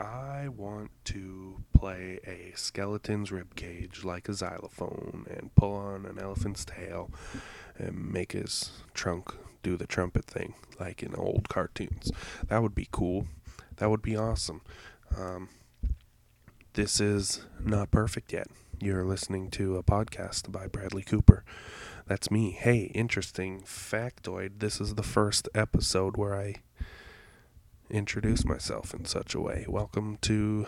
I want to play a skeleton's rib cage like a xylophone and pull on an elephant's tail and make his trunk do the trumpet thing like in old cartoons. That would be cool. That would be awesome. Um, this is not perfect yet. You're listening to a podcast by Bradley Cooper. That's me. Hey, interesting factoid. This is the first episode where I introduce myself in such a way. Welcome to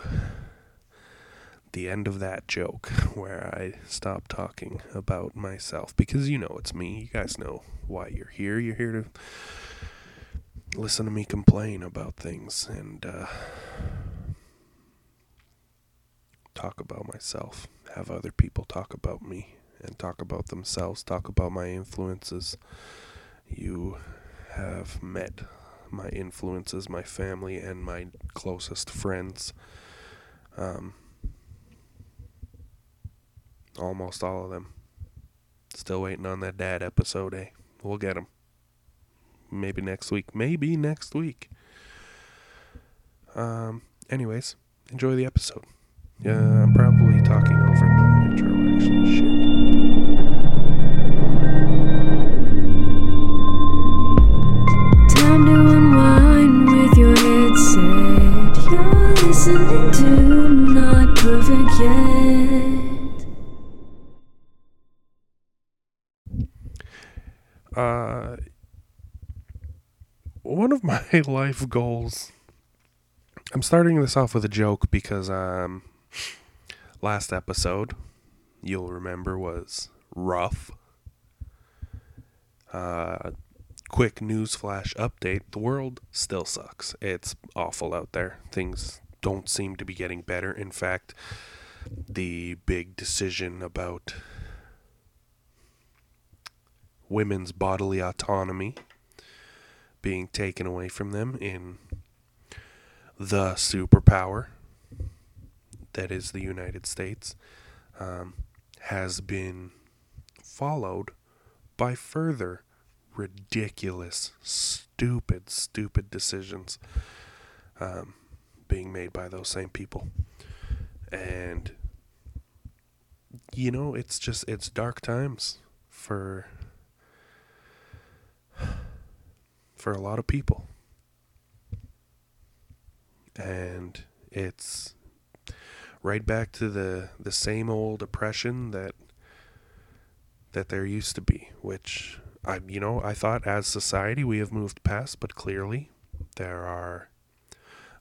the end of that joke where I stop talking about myself because you know it's me. You guys know why you're here. You're here to listen to me complain about things and uh, talk about myself, have other people talk about me and talk about themselves, talk about my influences. You have met my influences, my family, and my closest friends. Um, almost all of them. Still waiting on that dad episode, eh? We'll get him. Maybe next week. Maybe next week. Um, anyways, enjoy the episode. Yeah, I'm probably talking over the intro, actually. Shit. Yet. Uh, one of my life goals. I'm starting this off with a joke because um, last episode, you'll remember, was rough. Uh, quick news flash update: the world still sucks. It's awful out there. Things don't seem to be getting better. In fact, the big decision about women's bodily autonomy being taken away from them in the superpower that is the United States um, has been followed by further ridiculous, stupid, stupid decisions um, being made by those same people. And, you know, it's just, it's dark times for for a lot of people. And it's right back to the the same old oppression that that there used to be, which I you know, I thought as society we have moved past, but clearly there are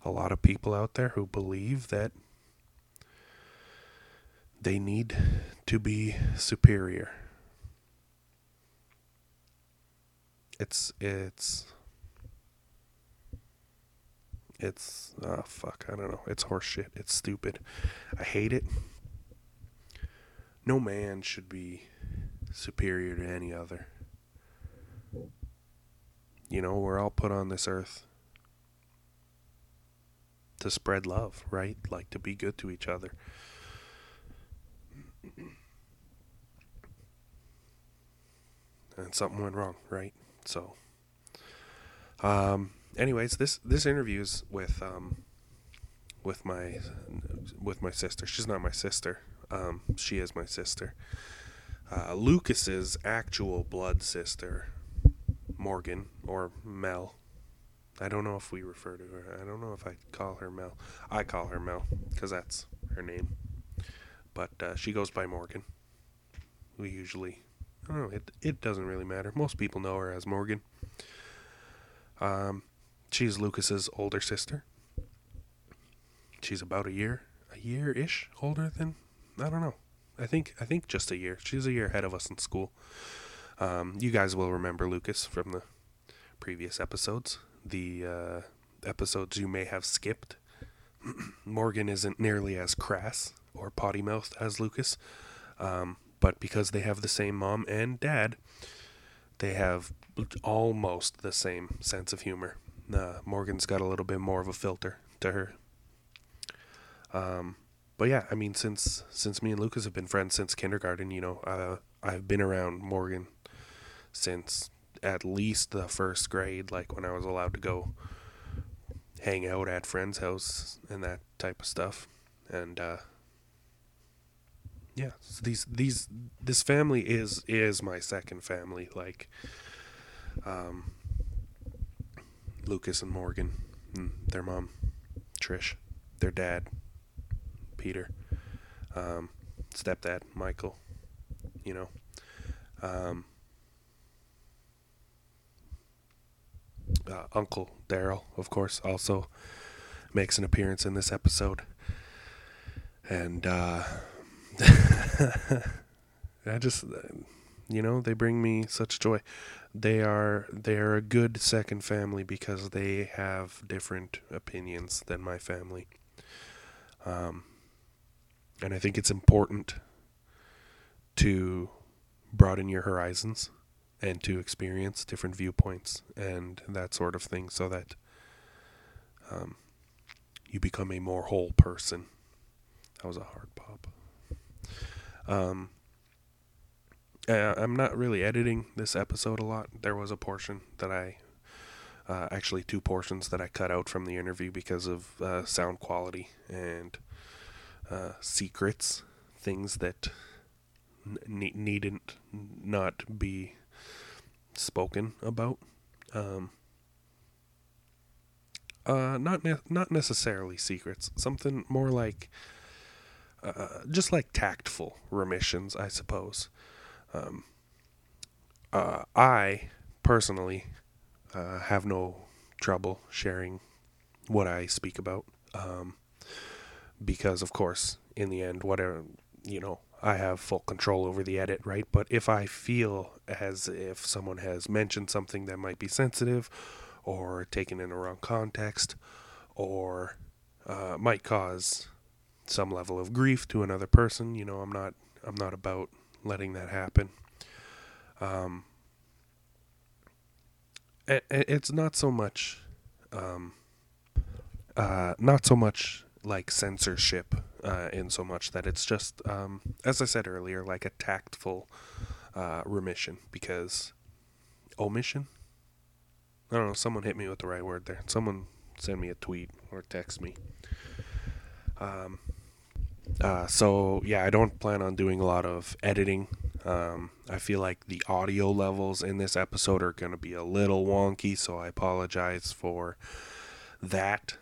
a lot of people out there who believe that they need to be superior. It's it's it's oh fuck, I don't know. It's horseshit. It's stupid. I hate it. No man should be superior to any other. You know, we're all put on this earth to spread love, right? Like to be good to each other. And something went wrong, right? So um anyways, this this interview is with um with my with my sister. She's not my sister. Um she is my sister. Uh, Lucas's actual blood sister, Morgan or Mel. I don't know if we refer to her. I don't know if I call her Mel. I call her Mel because that's her name. But uh, she goes by Morgan. We usually, I don't know. It it doesn't really matter. Most people know her as Morgan. Um, she's Lucas's older sister. She's about a year, a year ish older than I don't know. I think I think just a year. She's a year ahead of us in school. Um, you guys will remember Lucas from the previous episodes, the uh, episodes you may have skipped. Morgan isn't nearly as crass or potty mouthed as Lucas, um, but because they have the same mom and dad, they have almost the same sense of humor. Uh, Morgan's got a little bit more of a filter to her. Um, but yeah, I mean, since since me and Lucas have been friends since kindergarten, you know, uh, I've been around Morgan since at least the first grade, like when I was allowed to go hang out at friends' house and that type of stuff. And uh, yeah, so these these this family is is my second family. Like um, Lucas and Morgan, and their mom, Trish, their dad, Peter, um, stepdad Michael. You know. Um, uh, Uncle Darryl, of course, also makes an appearance in this episode. And uh, I just, you know, they bring me such joy. They are they are a good second family because they have different opinions than my family. Um, and I think it's important to broaden your horizons and to experience different viewpoints and that sort of thing so that um, you become a more whole person. That was a hard pop. Um, I'm not really editing this episode a lot. There was a portion that I, uh, actually, two portions that I cut out from the interview because of uh, sound quality and uh, secrets, things that n- needn't not be spoken about. Um, uh, not ne- not necessarily secrets. Something more like, uh, just like tactful remissions, I suppose. Um, uh, I personally uh, have no trouble sharing what I speak about, um, because of course, in the end, whatever you know, I have full control over the edit, right? But if I feel as if someone has mentioned something that might be sensitive or taken in a wrong context or uh, might cause some level of grief to another person, you know, I'm not I'm not about letting that happen. Um, it, it's not so much um, uh, not so much like censorship uh, in so much that it's just, um, as I said earlier, like a tactful uh, remission because omission. I don't know. Someone hit me with the right word there. Someone send me a tweet or text me. Um, uh, so yeah, I don't plan on doing a lot of editing. Um, I feel like the audio levels in this episode are going to be a little wonky, so I apologize for that.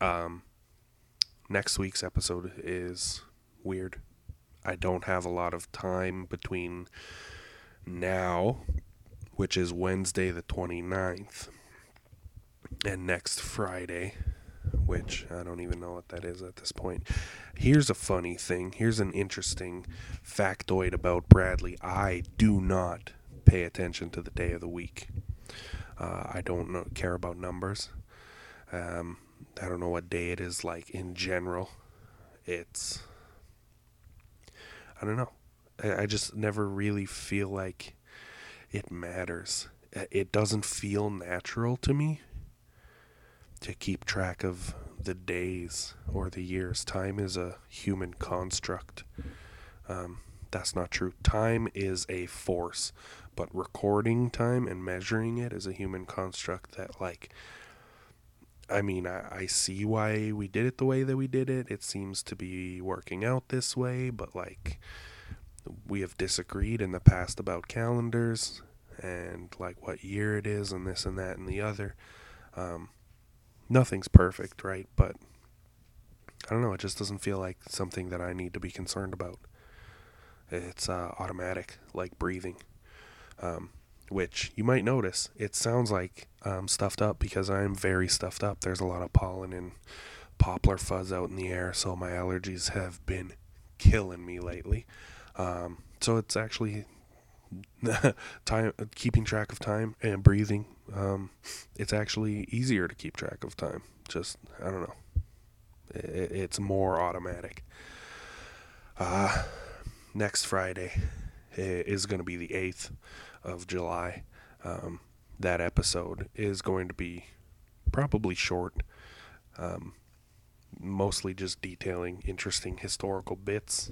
Um, next week's episode is weird. I don't have a lot of time between now, which is Wednesday the 29th, and next Friday, which I don't even know what that is at this point. Here's a funny thing. Here's an interesting factoid about Bradley. I do not pay attention to the day of the week. Uh, I don't know, care about numbers. Um, I don't know what day it is like in general. It's I don't know. I, I just never really feel like it matters. It doesn't feel natural to me to keep track of the days or the years. Time is a human construct. Um, that's not true. Time is a force, but recording time and measuring it is a human construct that, like, I mean, I, I see why we did it the way that we did it. It seems to be working out this way, but like, we have disagreed in the past about calendars and like what year it is and this and that and the other. Um, nothing's perfect, right? But I don't know. It just doesn't feel like something that I need to be concerned about. It's uh, automatic, like breathing. Um, which you might notice it sounds like I'm stuffed up because I'm very stuffed up. There's a lot of pollen and poplar fuzz out in the air, so my allergies have been killing me lately. Um, so it's actually time keeping track of time and breathing. Um, it's actually easier to keep track of time. Just I don't know. It, it's more automatic. Uh, next Friday is going to be the eighth of July. Um, that episode is going to be probably short, um, mostly just detailing interesting historical bits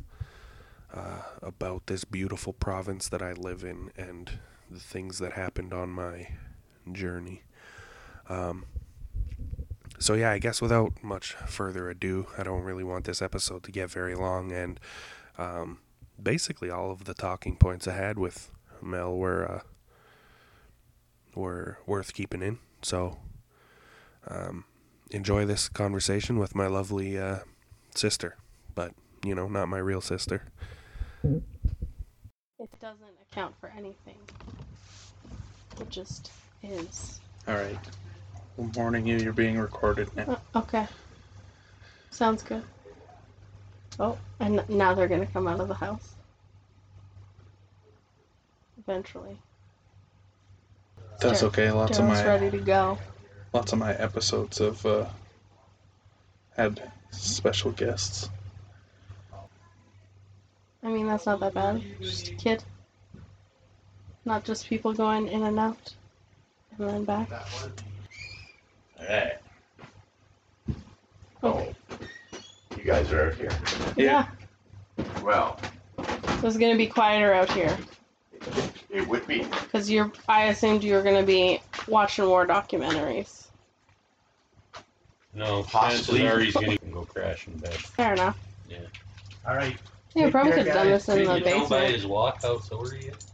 uh, about this beautiful province that I live in and the things that happened on my journey. Um, so yeah, I guess without much further ado, I don't really want this episode to get very long, and um, basically all of the talking points I had with Mel were uh, were worth keeping in. So um, enjoy this conversation with my lovely uh, sister, but you know, not my real sister. It doesn't account for anything. It just is. All right. I'm warning you, you're being recorded now. Uh, okay. Sounds good. Oh, and now they're gonna come out of the house. Eventually. That's okay. Lots of my ready to go. lots of my episodes have uh, had special guests. I mean, that's not that bad. Just a kid. Not just people going in and out. And then back. Alright. Oh. You guys are out here. Yeah. Well, So it's gonna be quieter out here. it would be. Because you're, I assumed you were gonna be watching war documentaries. No, Possibly. chances are he's gonna go crash in bed. Fair enough. Yeah. Alright. Yeah, Take probably could have done this in the you tell by basement. his walk how sore he is?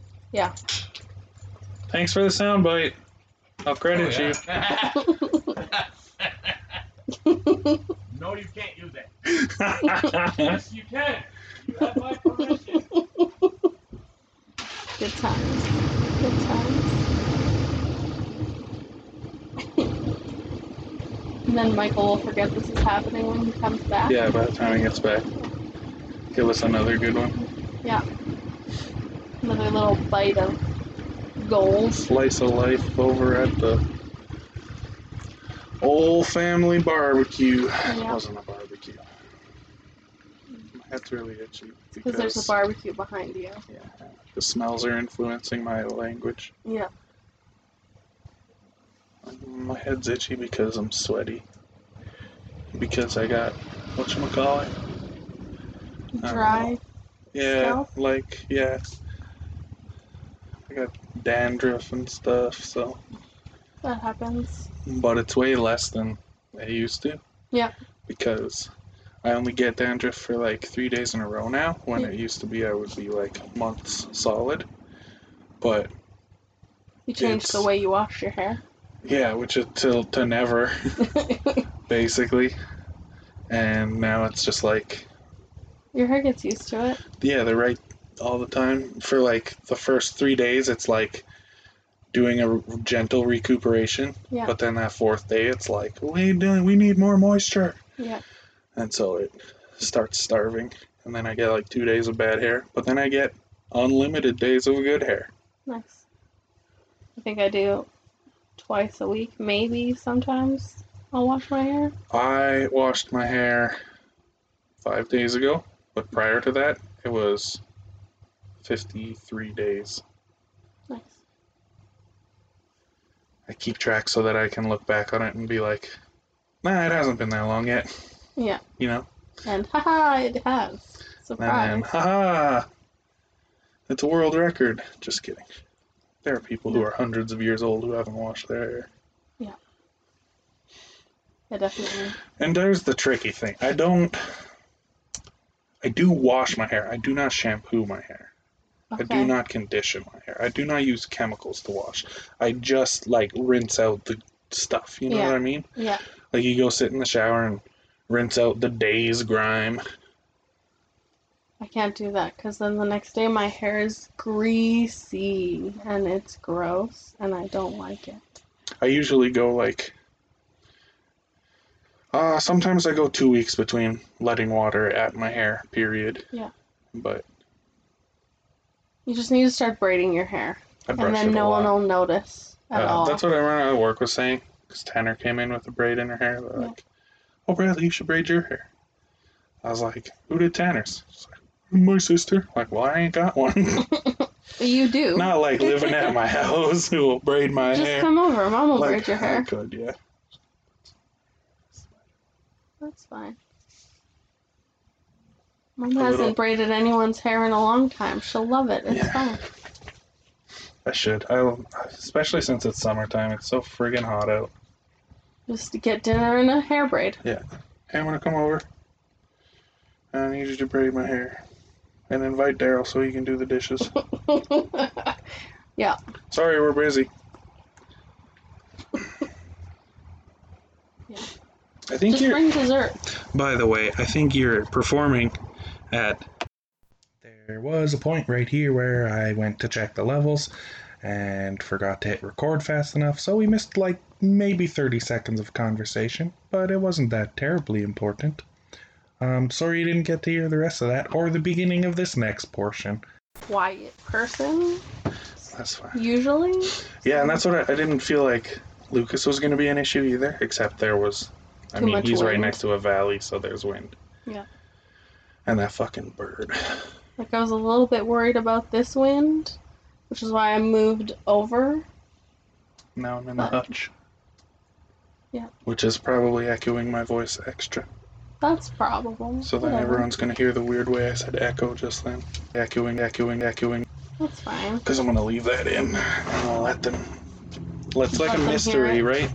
Thanks for the soundbite. I'll credit Oh, you. No, you can't use that. Yes, you can. You have my permission. Good times. Good times. and then Michael will forget this is happening when he comes back. yeah, by the time he gets back, give us another good one. Yeah. Another little bite of gold. Slice of life over at the old family barbecue. It wasn't a barbecue. My head's really itchy Because there's a barbecue behind you. Yeah, the smells are influencing my language. Yeah. My head's itchy because I'm sweaty. Because I got whatchamacallit? Dry. Yeah, like yeah. I got dandruff and stuff, so That happens. but it's way less than I used to. Yeah. Because I only get dandruff for like three days in a row now. When Yeah. it used to be, I would be like months solid. But You changed the way you wash your hair. yeah, which is till to never, basically. And now it's just like your hair gets used to it. yeah, they're right all the time. For like the first three days, it's like doing a gentle recuperation. Yeah. But then that fourth day, it's like, what are you doing? We need more moisture. Yeah. And so it starts starving. And then I get like two days of bad hair. But then I get unlimited days of good hair. Nice. I think I do twice a week, maybe sometimes. I'll wash my hair. I washed my hair five days ago. But prior to that, it was 53 days. Nice. I keep track so that I can look back on it and be like, nah, it hasn't been that long yet. Yeah. You know? And haha, it has. And Surprise. then, haha, it's a world record. Just kidding. There are people who are hundreds of years old who haven't washed their hair. Yeah. Yeah, definitely. And there's the tricky thing. I don't. I do wash my hair. I do not shampoo my hair. I do not condition my hair. I do not use chemicals to wash. I just like rinse out the stuff. You know Yeah. what I mean? Yeah. Like you go sit in the shower and rinse out the day's grime. I can't do that because then the next day my hair is greasy and it's gross and I don't like it. I usually go like. Uh, sometimes I go two weeks between letting water at my hair. Period. Yeah. But You just need to start braiding your hair I and then no lot. one will notice at Uh, all. That's what everyone at work was saying. Because Tanner came in with a braid in her hair. They're Yeah. like, "Oh, Bradley, you should braid your hair." I was like, "Who did Tanner's?" She's like, "My sister." like, well, I ain't got one. you do. Not like living at my house who will braid my just hair. come over. Mom will like, braid your I hair. could, yeah. That's fine. Mom A hasn't little- braided anyone's hair in a long time. She'll love it. It's Yeah. fine. I should. I especially since it's summertime. It's so friggin' hot out. Just to get dinner and a hair braid. Yeah. Hey, I'm gonna come over. I need you to braid my hair. And invite Darryl so he can do the dishes. Yeah. Sorry, we're busy. Yeah. I think Just you're. bring dessert. By the way, I think you're performing at. There was a point right here where I went to check the levels and forgot to hit record fast enough, so we missed like maybe 30 seconds of conversation, but it wasn't that terribly important. Um, sorry you didn't get to hear the rest of that or the beginning of this next portion. Quiet person, That's fine. usually. Yeah, and that's what I, I didn't feel like Lucas was going to be an issue either, except there was. I Too mean, much he's right next to a valley, so there's wind. Yeah. And that fucking bird. Like I was a little bit worried about this wind, which is why I moved over. Now I'm in the But- hutch. Yeah. Which is probably echoing my voice extra. That's probable. So then Whatever. everyone's to hear the weird way I said echo just then. Echoing, echoing, echoing. That's fine. Because I'm to leave that in and I'll let them. Let's like Let a mystery, right? right?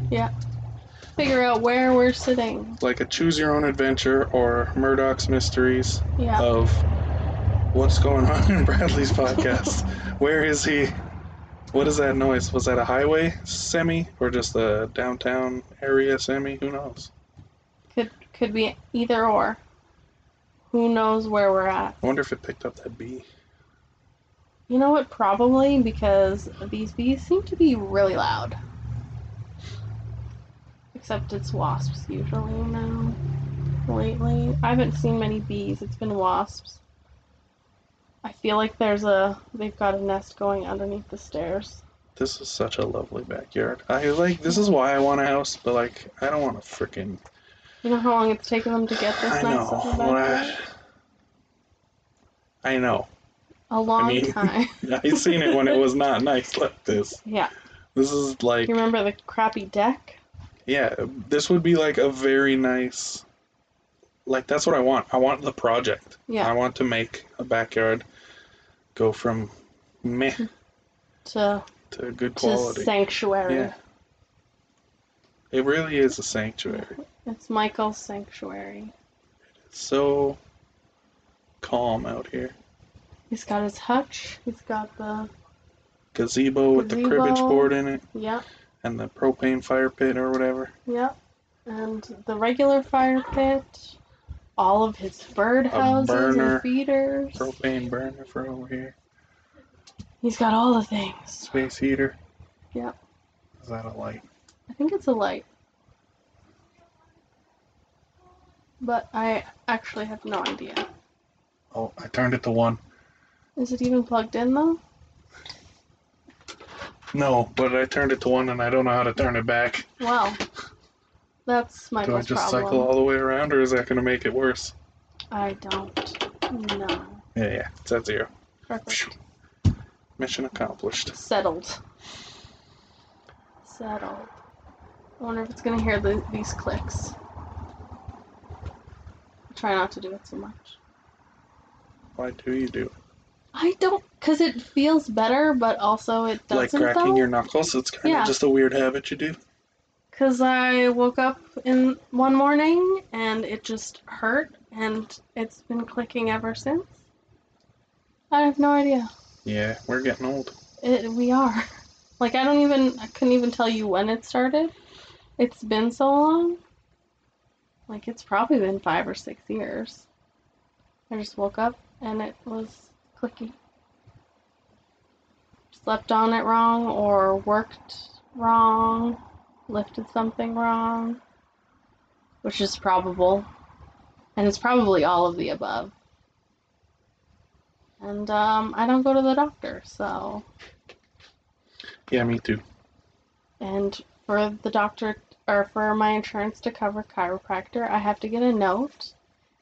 Figure out where we're sitting. Like a choose your own adventure or Murdoch's Mysteries Yeah. of what's going on in Bradley's podcast. Where is he? What is that noise? Was that a highway semi or just a downtown area semi? Who knows? Could could be either or. Who knows where we're at? I wonder if it picked up that bee. You know what? Probably because these bees seem to be really loud. Except it's wasps usually now. Lately, I haven't seen many bees. It's been wasps. I feel like there's a they've got a nest going underneath the stairs. This is such a lovely backyard. I like this is why I want a house, but like I don't want a freaking. You know how long it's taken them to get this I nice know. backyard? I, I know. A long mean- time. I seen it when it was not nice like this. yeah. This is like You remember the crappy deck? Yeah. This would be like a very nice. Like that's what I want. I want the project. Yeah. I want to make a backyard go from meh To to good to quality. sanctuary. Yeah. It really is a sanctuary. It's Michael's sanctuary. It's so calm out here. He's got his hutch. He's got the Gazebo with the cribbage board in it yep, and the propane fire pit or whatever. yep, and the regular fire pit. All of his bird houses burner. and feeders. Propane burner for over here. He's got all the things. Space heater. Yep. Is that a light? I think it's a light. But I actually have no idea. Oh, I turned it to one. Is it even plugged in though? No, but I turned it to one and I don't know how to turn it back. Wow. that's my Do I just problem. cycle all the way around or is that going to make it worse? I don't know. Yeah, yeah. It's at zero. Perfect. Mission accomplished. Settled. Settled. I wonder if it's gonna hear the, these clicks. I Try not to do it so much. Why do you do it? I don't, cause it feels better, but also it Like doesn't cracking though. your knuckles? It's kind of Yeah. just a weird habit you do. Cause I woke up in one morning and it just hurt, and it's been clicking ever since. I have no idea. Yeah, we're getting old. It, we are. Like I don't even I couldn't even tell you when it started. It's been so long. Like it's probably been five or six years. I just woke up and it was clicky. Slept on it wrong or worked wrong, lifted something wrong, which is probable. And it's probably all of the above. And um, I don't go to the doctor, so Yeah, me too. and for the doctor or for my insurance to cover chiropractor, I have to get a note.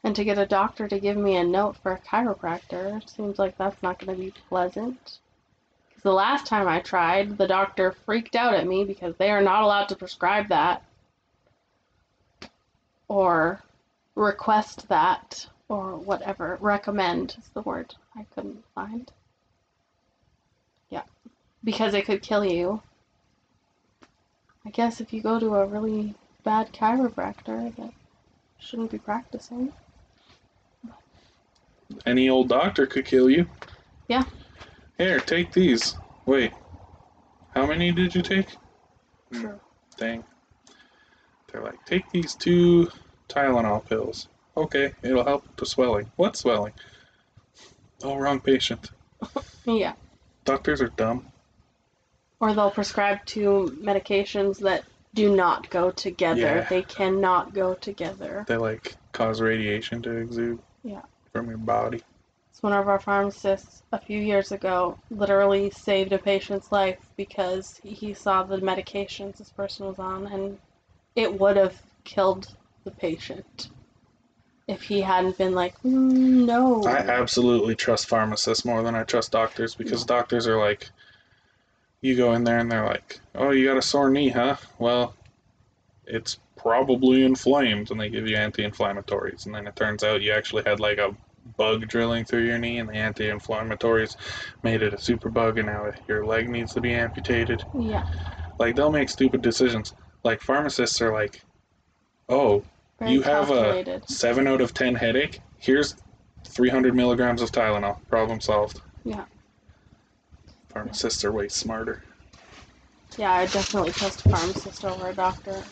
And to get a doctor to give me a note for a chiropractor seems like that's not going to be pleasant. Because the last time I tried, the doctor freaked out at me because they are not allowed to prescribe that or request that or whatever. Recommend is the word I couldn't find. Yeah. Because it could kill you. I guess if you go to a really bad chiropractor that shouldn't be practicing. Any old doctor could kill you. Yeah. Here, take these. Wait. How many did you take? Hmm. True. Dang. They're like, take these two Tylenol pills. Okay, it'll help with the swelling. What swelling? Oh, wrong patient. Yeah. Doctors are dumb. Or they'll prescribe two medications that do not go together. Yeah. They cannot go together. They like cause radiation to exude. Yeah. From your body. So one of our pharmacists a few years ago literally saved a patient's life because he saw the medications this person was on and it would have killed the patient if he hadn't been like, "Mm, no. I absolutely trust pharmacists more than I trust doctors because doctors are like, you go in there and they're like, oh, you got a sore knee, huh? Well, it's probably inflamed, and they give you anti-inflammatories, and then it turns out you actually had like a bug drilling through your knee, and the anti-inflammatories made it a super bug, and now your leg needs to be amputated. yeah. Like they'll make stupid decisions. Like pharmacists are like, oh, Very you have a seven out of ten headache. Here's 300 milligrams of Tylenol. Problem solved. Yeah. Pharmacists are way smarter. Yeah, I definitely trust a pharmacist over a doctor.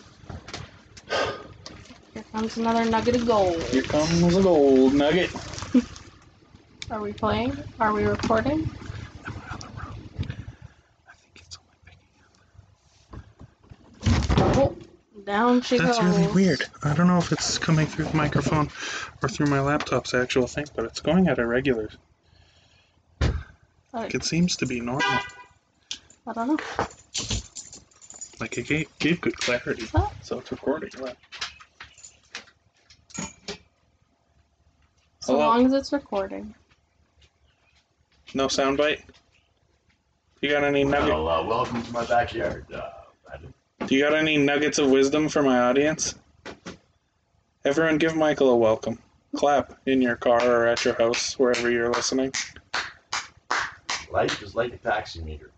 Here comes another nugget of gold. Here comes a gold nugget. Are we playing? Are we recording? I think it's only picking up. Oh, down she That's goes. really weird. I don't know if it's coming through the microphone or through my laptop's actual thing, but it's going at a regular. I, It seems to be normal. I don't know. Like it gave, gave good clarity, Is so it's recording. well. So Hello? long as it's recording. No soundbite. You got any nugget? Well, uh, welcome to my backyard. Uh, Do you got any nuggets of wisdom for my audience? Everyone give Michael a welcome. Clap in your car or at your house, wherever you're listening. Life is like a taxi meter.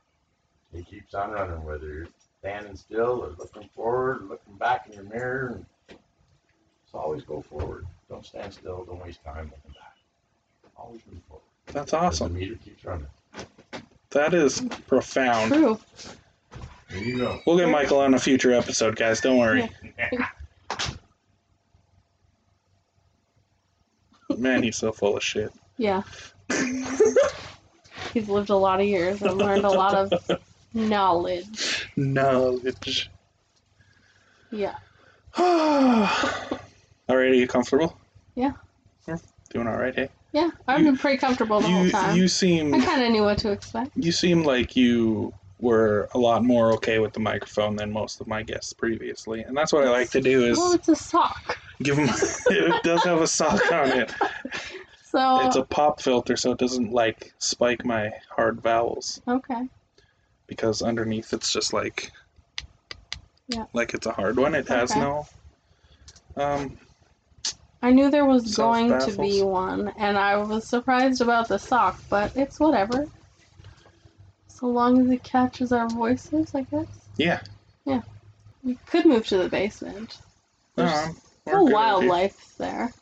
It keeps on running, whether you're standing still or looking forward, or looking back in your mirror. And so always go forward. Don't stand still. Don't waste time looking back. Always move forward. That's awesome. The meter keeps running. That is profound. True. There you go. We'll get Michael on a future episode, guys. Don't worry. Yeah. Man, he's so full of shit. Yeah. He's lived a lot of years and learned a lot of knowledge. Knowledge. Yeah. Alright, are you comfortable? Yeah. Yeah, Doing all right, hey? Yeah. I've You- been pretty comfortable the whole time. you seem. I kind of knew what to expect. you seem like you were a lot more okay with the microphone than most of my guests previously, and that's what I like to do is Well, it's a sock. give them. it does have a sock on it. So, It's a pop filter, so it doesn't like spike my hard vowels okay. because underneath it's just like Yeah. like it's a hard one. It has Okay. no um I knew there was Self going to be one, and I was surprised about the sock, but it's whatever. So long as it catches our voices, I guess. yeah. Yeah. We could move to the basement. No, There's I'm, we're no good wildlife there.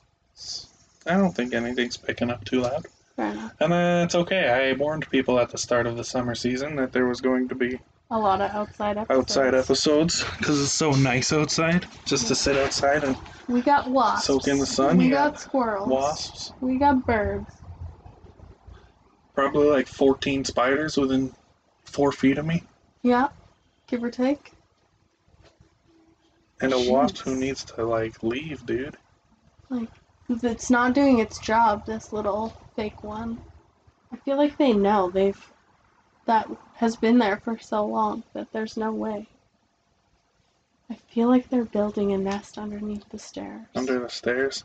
I don't think anything's picking up too loud. Fair enough. And uh, it's okay. I warned people at the start of the summer season that there was going to be A lot of outside episodes. outside episodes because it's so nice outside. Just to sit outside and We got wasps. Soak in the sun, We got got squirrels. wasps. We got birds. Probably like 14 spiders within four feet of me. Yeah, give or take. And a wasp who needs to like leave, dude. Like it's not doing its job. This little fake one. I feel like they know they've that has been there for so long that there's no way. I feel like they're building a nest underneath the stairs. Under the stairs.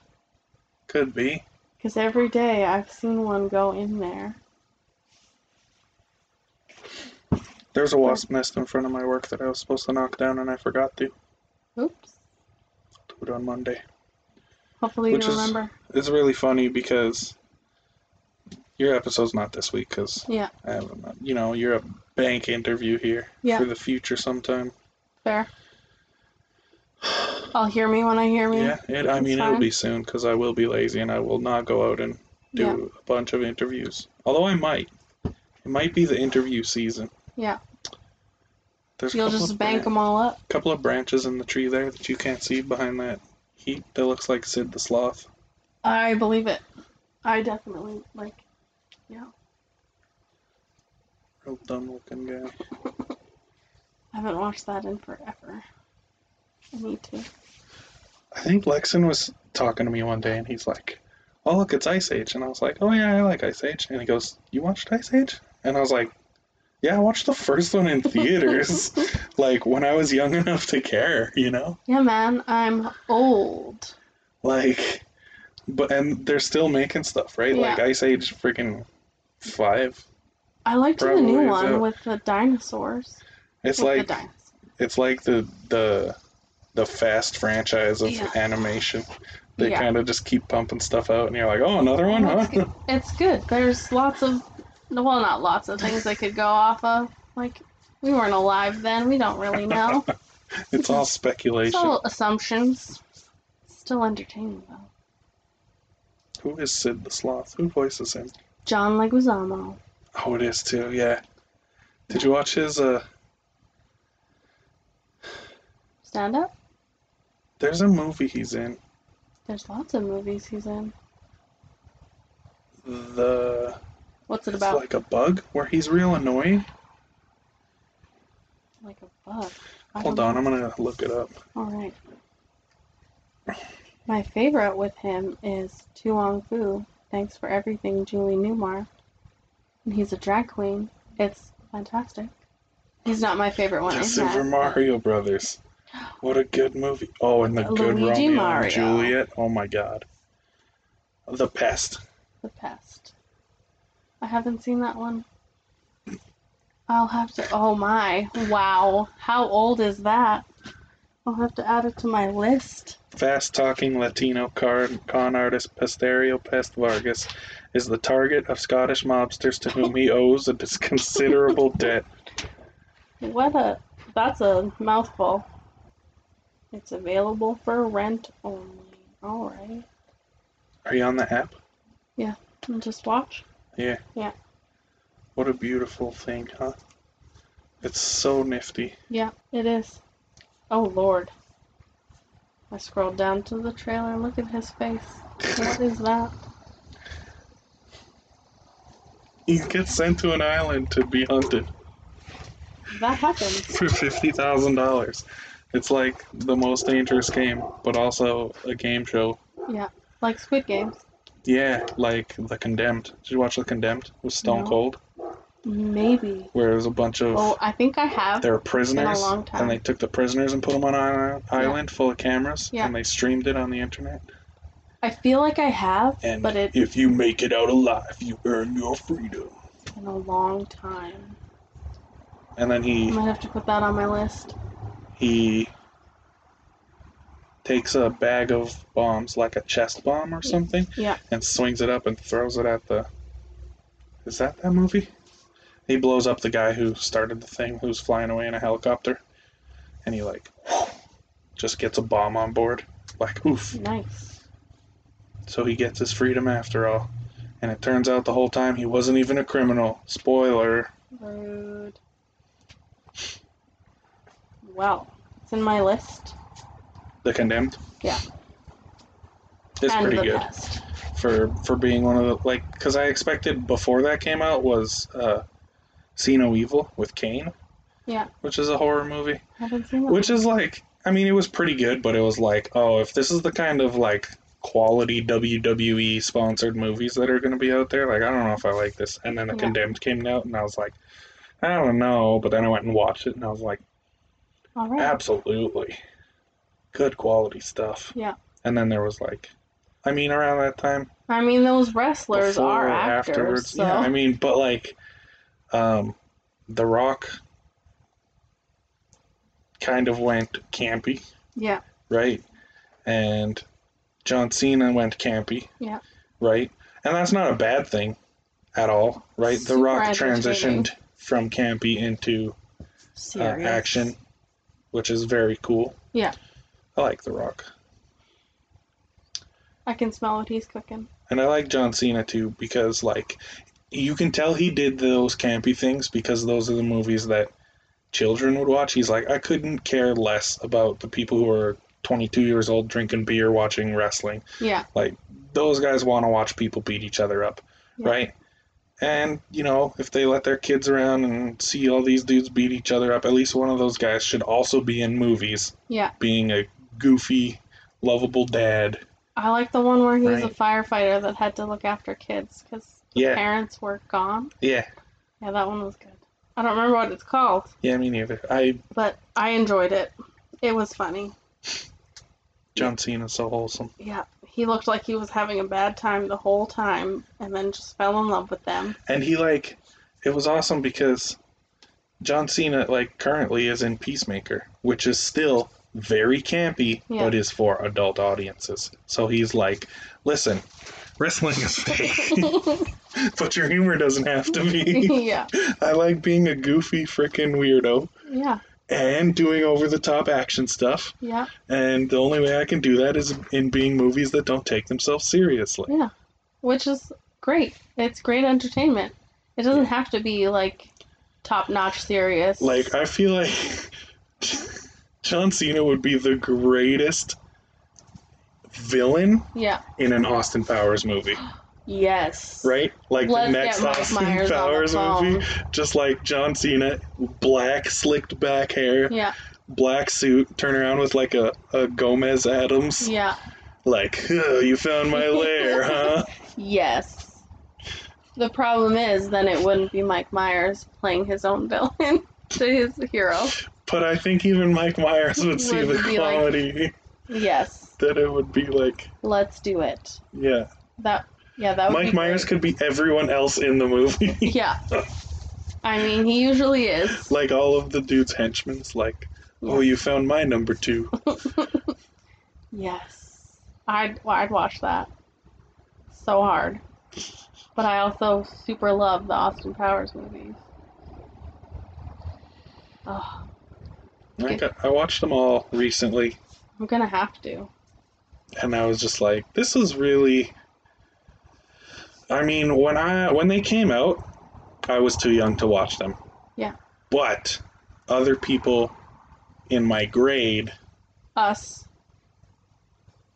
Could be. Because every day I've seen one go in there. There's a wasp nest in front of my work that I was supposed to knock down and I forgot to. Oops. Do it on Monday. Hopefully Which you is- remember. It's really funny because your episode's not this week because Yeah, I haven't. You know, you're a bank interview here Yeah. for the future sometime. fair. I'll hear me when I hear me. Yeah, it, I mean, it'll be soon because I will be lazy and I will not go out and do Yeah. a bunch of interviews. Although I might. It might be the interview season. Yeah. There's You'll just bank bran- them all up. A couple of branches in the tree there that you can't see behind that heap that looks like Sid the Sloth. I believe it. I definitely like. Yeah. Real dumb looking guy. I haven't watched that in forever. I need to. I think Lexon was talking to me one day and he's like, Oh, look, it's Ice Age. And I was like, Oh, yeah, I like Ice Age. And he goes, You watched Ice Age? And I was like, Yeah, I watched the first one in theaters. like when I was young enough to care, you know? Yeah, man, I'm old. Like, but, and they're still making stuff, right? Like Ice Age freaking 5. I liked the new one with the dinosaurs. It's with like, the dinosaurs. it's like the, the, the fast franchise of Yeah. animation. They Yeah. kind of just keep pumping stuff out, and you're like, oh, another one, huh? it's, good. it's good. There's lots of, well, not lots of things they could go off of. Like, we weren't alive then. We don't really know. It's all speculation. It's all assumptions. Still entertaining though. Who is Sid the Sloth? Who voices him? John Leguizamo. Oh, it is too. Yeah. Did you watch his? Uh, Stand up. there's a movie he's in. There's lots of movies he's in. The What's it it's about? like a bug where he's real annoying. Like a bug. I Hold don't on, know. I'm gonna look it up. All right. My favorite with him is To Wong Foo. Thanks for everything, Julie Newmar. And he's a drag queen. It's fantastic. He's not my favorite one. The Super have. Mario Brothers. What a good movie. Oh, and the good Luigi Romeo Mario. and Juliet. Oh my God. The Pest. The Pest. I haven't seen that one. I'll have to. Oh my! Wow! How old is that? I'll have to add it to my list. Fast talking Latino con, con artist Pestario Pest Vargas is the target of Scottish mobsters to whom he owes a considerable debt. What a. That's a mouthful. It's available for rent only. Alright. Are you on the app? And just watch. Yeah. Yeah. What a beautiful thing, huh? It's so nifty. Yeah, it is. Oh lord. I scrolled down to the trailer and look at his face. What is that? He gets sent to an island to be hunted That happens. for fifty thousand dollars. It's like the most dangerous game, but also a game show. Yeah. Like Squid Games. Yeah, like The Condemned. Did you watch The Condemned with Stone No. Cold? Maybe. Where there's a bunch of Oh, I think I have. they were prisoners, and they took the prisoners and put them on an island full of cameras, Yeah. and they streamed it on the internet. I feel like I have, And but it's if you make it out alive, you earn your freedom. In a long time. And then I he might have to put that on my list. he takes a bag of bombs, like a chest bomb or something, Yeah. and swings it up and throws it at the. Is that that movie? He blows up the guy who started the thing, who's flying away in a helicopter, and he like just gets a bomb on board, like oof. Nice. So he gets his freedom after all, and it turns out the whole time he wasn't even a criminal. Spoiler. Rude. Well, it's in my list. The Condemned. Yeah. It's and pretty good. For for being one of the like because I expected before that came out was uh, See No Evil with Kane. Yeah. Which is a horror movie. I haven't seen that. Which is like I mean it was pretty good, but it was like oh if this is the kind of like quality WWE sponsored movies that are going to be out there, like I don't know if I like this. And then the Yeah. Condemned came out, and I was like, I don't know. But then I went and watched it, and I was like, All right. absolutely, good quality stuff. Yeah. And then there was like, I mean around that time I mean, those wrestlers are actors, afterwards. so Yeah, I mean, but like, um, The Rock kind of went campy, yeah, right? And John Cena went campy, Yeah. right? And that's not a bad thing at all, right? the Rock transitioned from campy into uh, action, which is very cool. Yeah. I like The Rock. I can smell what he's cooking. And I like John Cena too because like you can tell he did those campy things because those are the movies that children would watch. He's like I couldn't care less about the people who are 22 years old drinking beer watching wrestling. Yeah. Like those guys want to watch people beat each other up, Yeah. right? And you know, if they let their kids around and see all these dudes beat each other up, at least one of those guys should also be in movies, Yeah. being a goofy, lovable dad. I like the one where he was a firefighter that had to look after kids because Yeah, parents were gone. yeah, Yeah, that one was good. I don't remember what it's called, yeah. Me neither. I but I enjoyed it. It was funny. John Cena's so wholesome. Yeah, he looked like he was having a bad time the whole time, and then just fell in love with them. and he like it was awesome because John Cena like currently is in Peacemaker, which is still very campy, Yeah. but is for adult audiences. So he's like, listen, wrestling is fake, but your humor doesn't have to be. yeah, I like being a goofy freaking weirdo yeah, and doing over the top action stuff, yeah, and the only way I can do that is in being movies that don't take themselves seriously. yeah. Which is great. It's great entertainment. It doesn't have to be like top notch serious. Like I feel like John Cena would be the greatest villain yeah, in an Austin Powers movie, yes, right? Like Let's the next Austin Myers on the Powers movie, just like John Cena, black slicked back hair, Yeah, black suit, turn around with like a, a Gomez Addams, yeah, like "Huh, you found my lair, huh? yes. The problem is, then it wouldn't be Mike Myers playing his own villain to his hero. But I think even Mike Myers would see Would the be like- Yes, that it would be like, let's do it. yeah. That yeah, that would Mike Myers could be everyone else in the movie. Yeah. I mean, he usually is. like all of the dude's henchmen's like, oh, you found my number two. Yes. I'd I'd watch that. So hard. But I also super love the Austin Powers movies. Oh, I, got, I watched them all recently, I'm gonna have to. and I was just like, this is really. I mean, when I when they came out, I was too young to watch them. Yeah. But other people in my grade Us.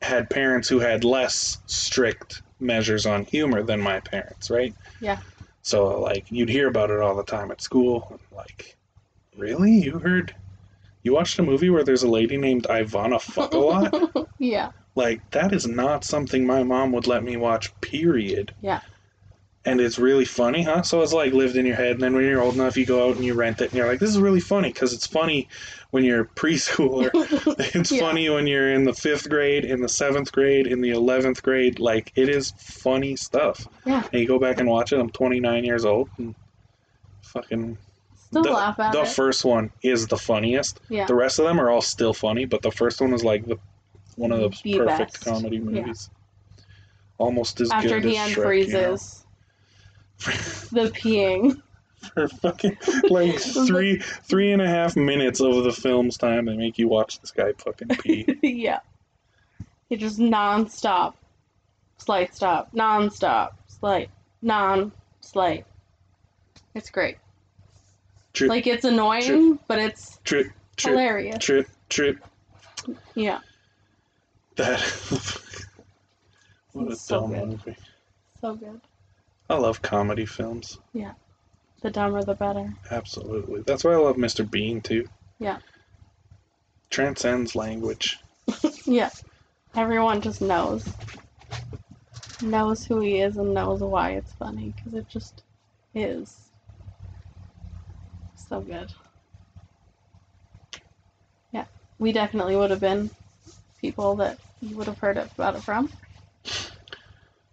had parents who had less strict measures on humor than my parents, right? Yeah. So like you'd hear about it all the time at school. Like, really? You heard? You watched a movie where there's a lady named Ivana Fuck a lot? Yeah. Like that is not something my mom would let me watch. Period. Yeah. And it's really funny, huh? So it's like lived in your head, and then when you're old enough, you go out and you rent it, and you're like, "This is really funny," because it's funny when you're preschooler. It's Yeah. funny when you're in the fifth grade, in the seventh grade, in the eleventh grade. Like it is funny stuff. Yeah. And you go back and watch it. I'm 29 years old, and fucking Still the, laugh at the first one is the funniest. yeah. The rest of them are all still funny, but the first one is like the one of the The perfect best. comedy Yeah. movies. Almost as After good he as you know? unfreezes. The peeing. For fucking like three three and a half minutes of the film's time, they make you watch this guy fucking pee. yeah. He just non-stop. Slight stop. Non-stop. Slight. Non-slight. It's great. Trip, Like it's annoying, but it's trip, trip, hilarious. trip, trip. Yeah. That. what a so dumb good. movie. So good. I love comedy films. Yeah. The dumber the better. Absolutely. That's why I love Mr. Bean too. Yeah. Transcends language. Yeah. Everyone just knows. Knows who he is and knows why it's funny because it just is. So good. Yeah. We definitely would have been people that you would have heard about it from.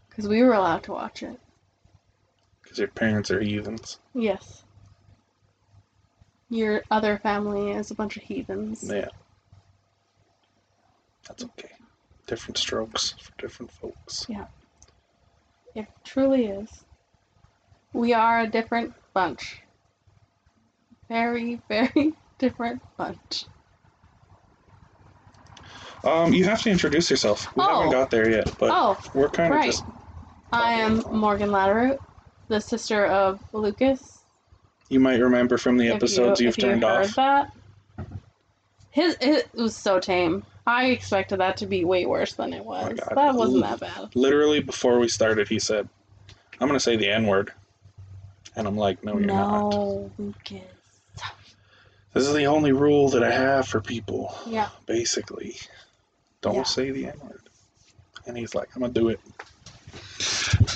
Because we were allowed to watch it. Because your parents are heathens. Yes. Your other family is a bunch of heathens. Yeah. That's okay. Different strokes for different folks. Yeah. It truly is. We are a different bunch. Very, very different bunch. Um, you have to introduce yourself. We Oh. haven't got there yet, but Oh, we're kind of right. just. I am Morgan Latteroot, the sister of Lucas. You might remember from the if episodes you, you've if you turned heard off. that. His it was so tame. I expected that to be way worse than it was. God. that wasn't that bad. Literally before we started, he said, "I'm gonna say the N word," and I'm like, "No, you're not." no, Lucas. This is the only rule that I have for people. Yeah. Basically, don't Yeah. say the N word. And he's like, "I'm gonna do it."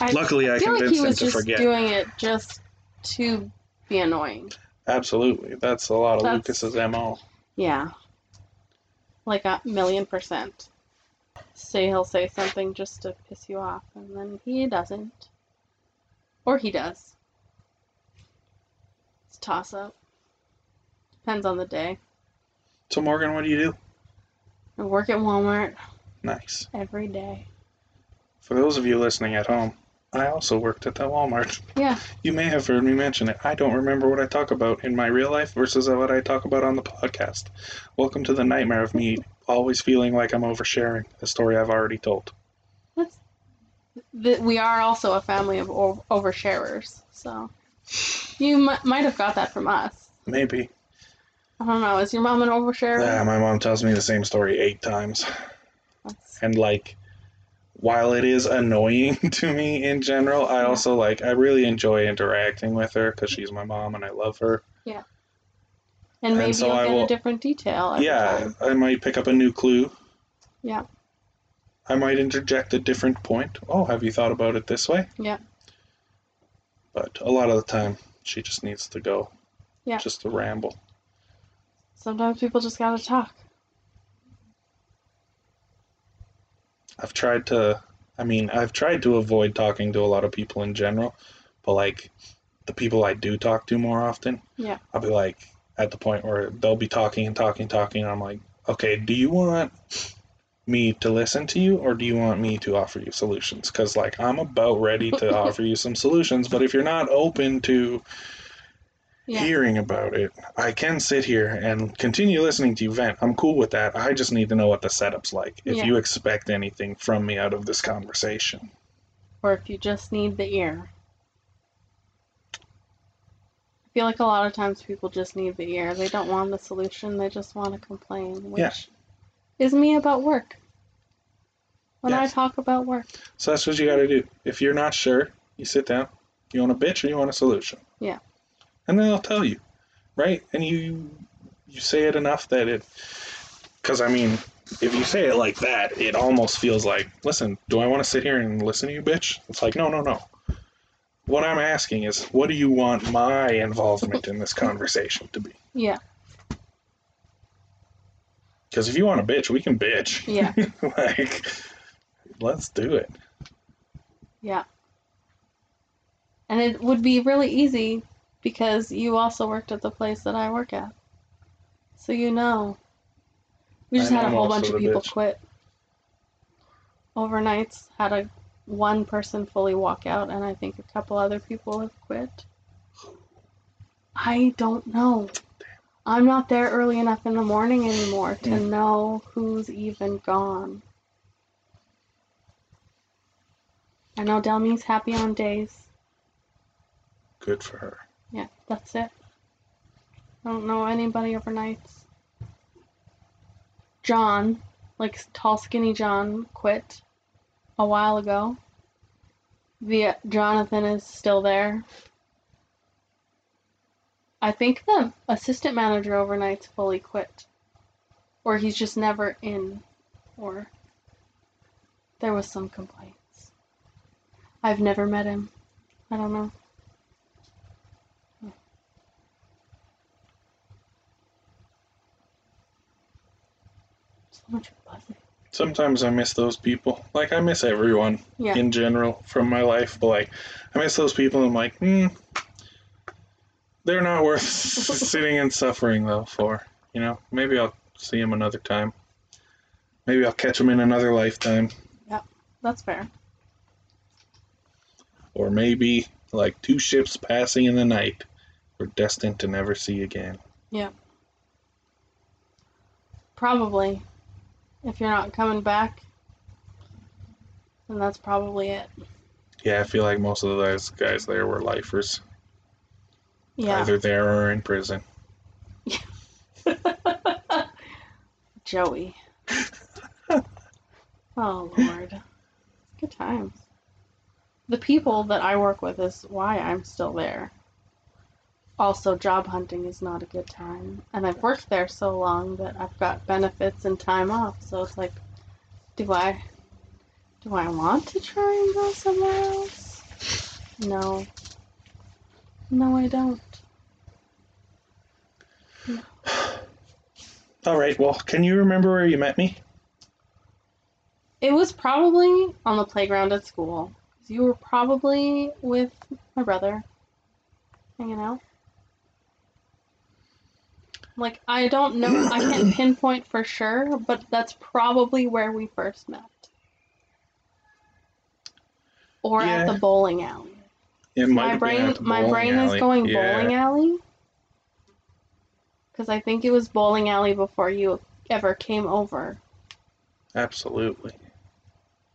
I Luckily, I like convinced he him to just forget. doing it just to be annoying. Absolutely, that's a lot of That's- Lucas's mo. Yeah. Like a million percent. Say he'll say something just to piss you off, and then he doesn't. Or he does. It's a toss up. Depends on the day. So Morgan, what do you do? I work at Walmart Nice. every day. For those of you listening at home, I also worked at that Walmart. Yeah. You may have heard me mention it. I don't remember what I talk about in my real life versus what I talk about on the podcast. Welcome to the nightmare of me always feeling like I'm oversharing a story I've already told. Th- We are also a family of o- oversharers, so you m- might have got that from us. Maybe. I don't know. Is your mom an oversharer? Yeah, my mom tells me the same story eight times. That's- And like while it is annoying to me in general, I Yeah. also like I really enjoy interacting with her cuz she's my mom and I love her. and and maybe so you'll I get will- a different detail yeah, time. I might pick up a new clue. Yeah. I might interject a different point. Oh, have you thought about it this way? Yeah. But a lot of the time, she just needs to go. Yeah. Just to ramble. Sometimes people just gotta talk. I've tried to, I mean, I've tried to avoid talking to a lot of people in general, but like the people I do talk to more often, Yeah. I'll be like at the point where they'll be talking and talking, and talking, and I'm like, okay, do you want me to listen to you or do you want me to offer you solutions? Because like I'm about ready to offer you some solutions, but if you're not open to Yeah. hearing about it, I can sit here and continue listening to you vent. I'm cool with that. I just need to know what the setup's like. If Yeah. you expect anything from me out of this conversation. Or if you just need the ear. I feel like a lot of times people just need the ear. They don't want the solution, they just want to complain, which Yeah. is me about work. When I talk about work. So that's what you got to do. If you're not sure, you sit down. You want a bitch or you want a solution? Yeah. And then they'll tell you, right? And you you say it enough that it, because I mean, if you say it like that, it almost feels like, listen, do I want to sit here and listen to you, bitch? It's like, no, no, no. What I'm asking is, what do you want my involvement in this conversation to be? Yeah. Because if you want a bitch, we can bitch. Yeah. like, let's do it. Yeah. And it would be really easy because you also worked at the place that I work at. So you know. We I just had a whole bunch of people bitch. quit. Overnights had a one person fully walk out and I think a couple other people have quit. I don't know. I'm not there early enough in the morning anymore to know who's even gone. I know Delmi's happy on days. Good for her. That's it. I don't know anybody overnights. John, like tall, skinny John, quit a while ago. The Jonathan is still there. I think the assistant manager overnight's fully quit, or he's just never in, or there was some complaints. I've never met him. I don't know. Much buzzing. Sometimes I miss those people. Like I miss everyone Yeah. in general from my life, but like I miss those people. And I'm like, hmm, they're not worth sitting and suffering though. For you know, maybe I'll see them another time. Maybe I'll catch them in another lifetime, Yeah, That's fair. or maybe like two ships passing in the night, we're destined to never see again. Yeah. Probably. If you're not coming back, then that's probably it. Yeah, I feel like most of those guys there were lifers, Yeah. either there or in prison. Joey. oh Lord. Good times. The people that I work with is why I'm still there. Also, job hunting is not a good time. And I've worked there so long that I've got benefits and time off. So it's like, do I do I want to try and go somewhere else? No. No, I don't. All right. Well, can you remember where you met me? It was probably on the playground at school. You were probably with my brother, hanging out. Like, I don't know, I can't pinpoint for sure, but that's probably where we first met. Or at the bowling alley. It might My have brain, at the my bowling brain is going yeah. bowling alley. Because I think it was bowling alley before you ever came over. Absolutely.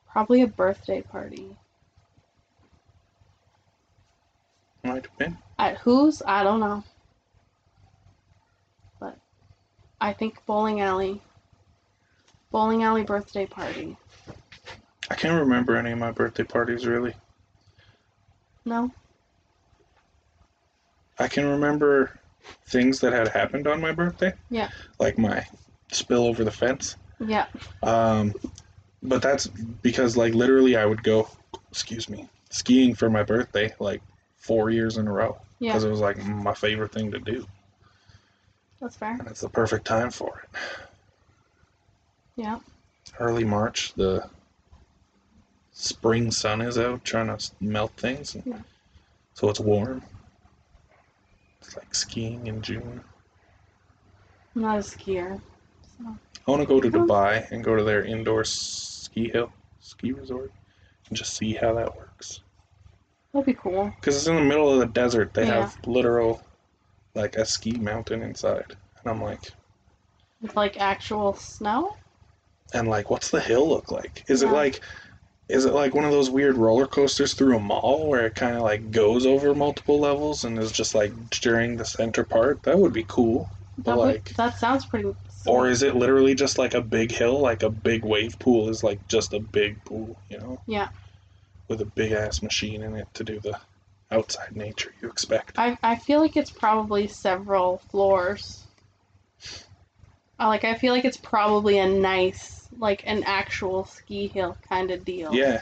Probably a birthday party. Might have been. At whose? I don't know. But I think bowling alley. Bowling alley birthday party. I can't remember any of my birthday parties really. No? I can remember things that had happened on my birthday. Yeah. Like my spill over the fence. Yeah. Um, but that's because like literally I would go, excuse me, skiing for my birthday like four years in a row Yeah. because it was like my favorite thing to do, That's fair. and it's the perfect time for it. Yeah. Early March, the spring sun is out trying to melt things, Yeah. so it's warm. It's like skiing in June. I'm not a skier. So. I want to go to. Dubai and go to their indoor ski hill ski resort and just see how that works. That'd be cool. Because it's in the middle of the desert. They Yeah. have literal, like a ski mountain inside. And I'm like, With like actual snow? and like, what's the hill look like? Is Yeah. it like, is it like one of those weird roller coasters through a mall where it kind of like goes over multiple levels and is just like during the center part? That would be cool. That, would- like- that sounds pretty. Or is it literally just like a big hill, like a big wave pool is like just a big pool, you know? Yeah. With a big ass machine in it to do the outside nature you expect. I, I feel like it's probably several floors. Uh, like I feel like it's probably a nice like an actual ski hill kind of deal. Yeah.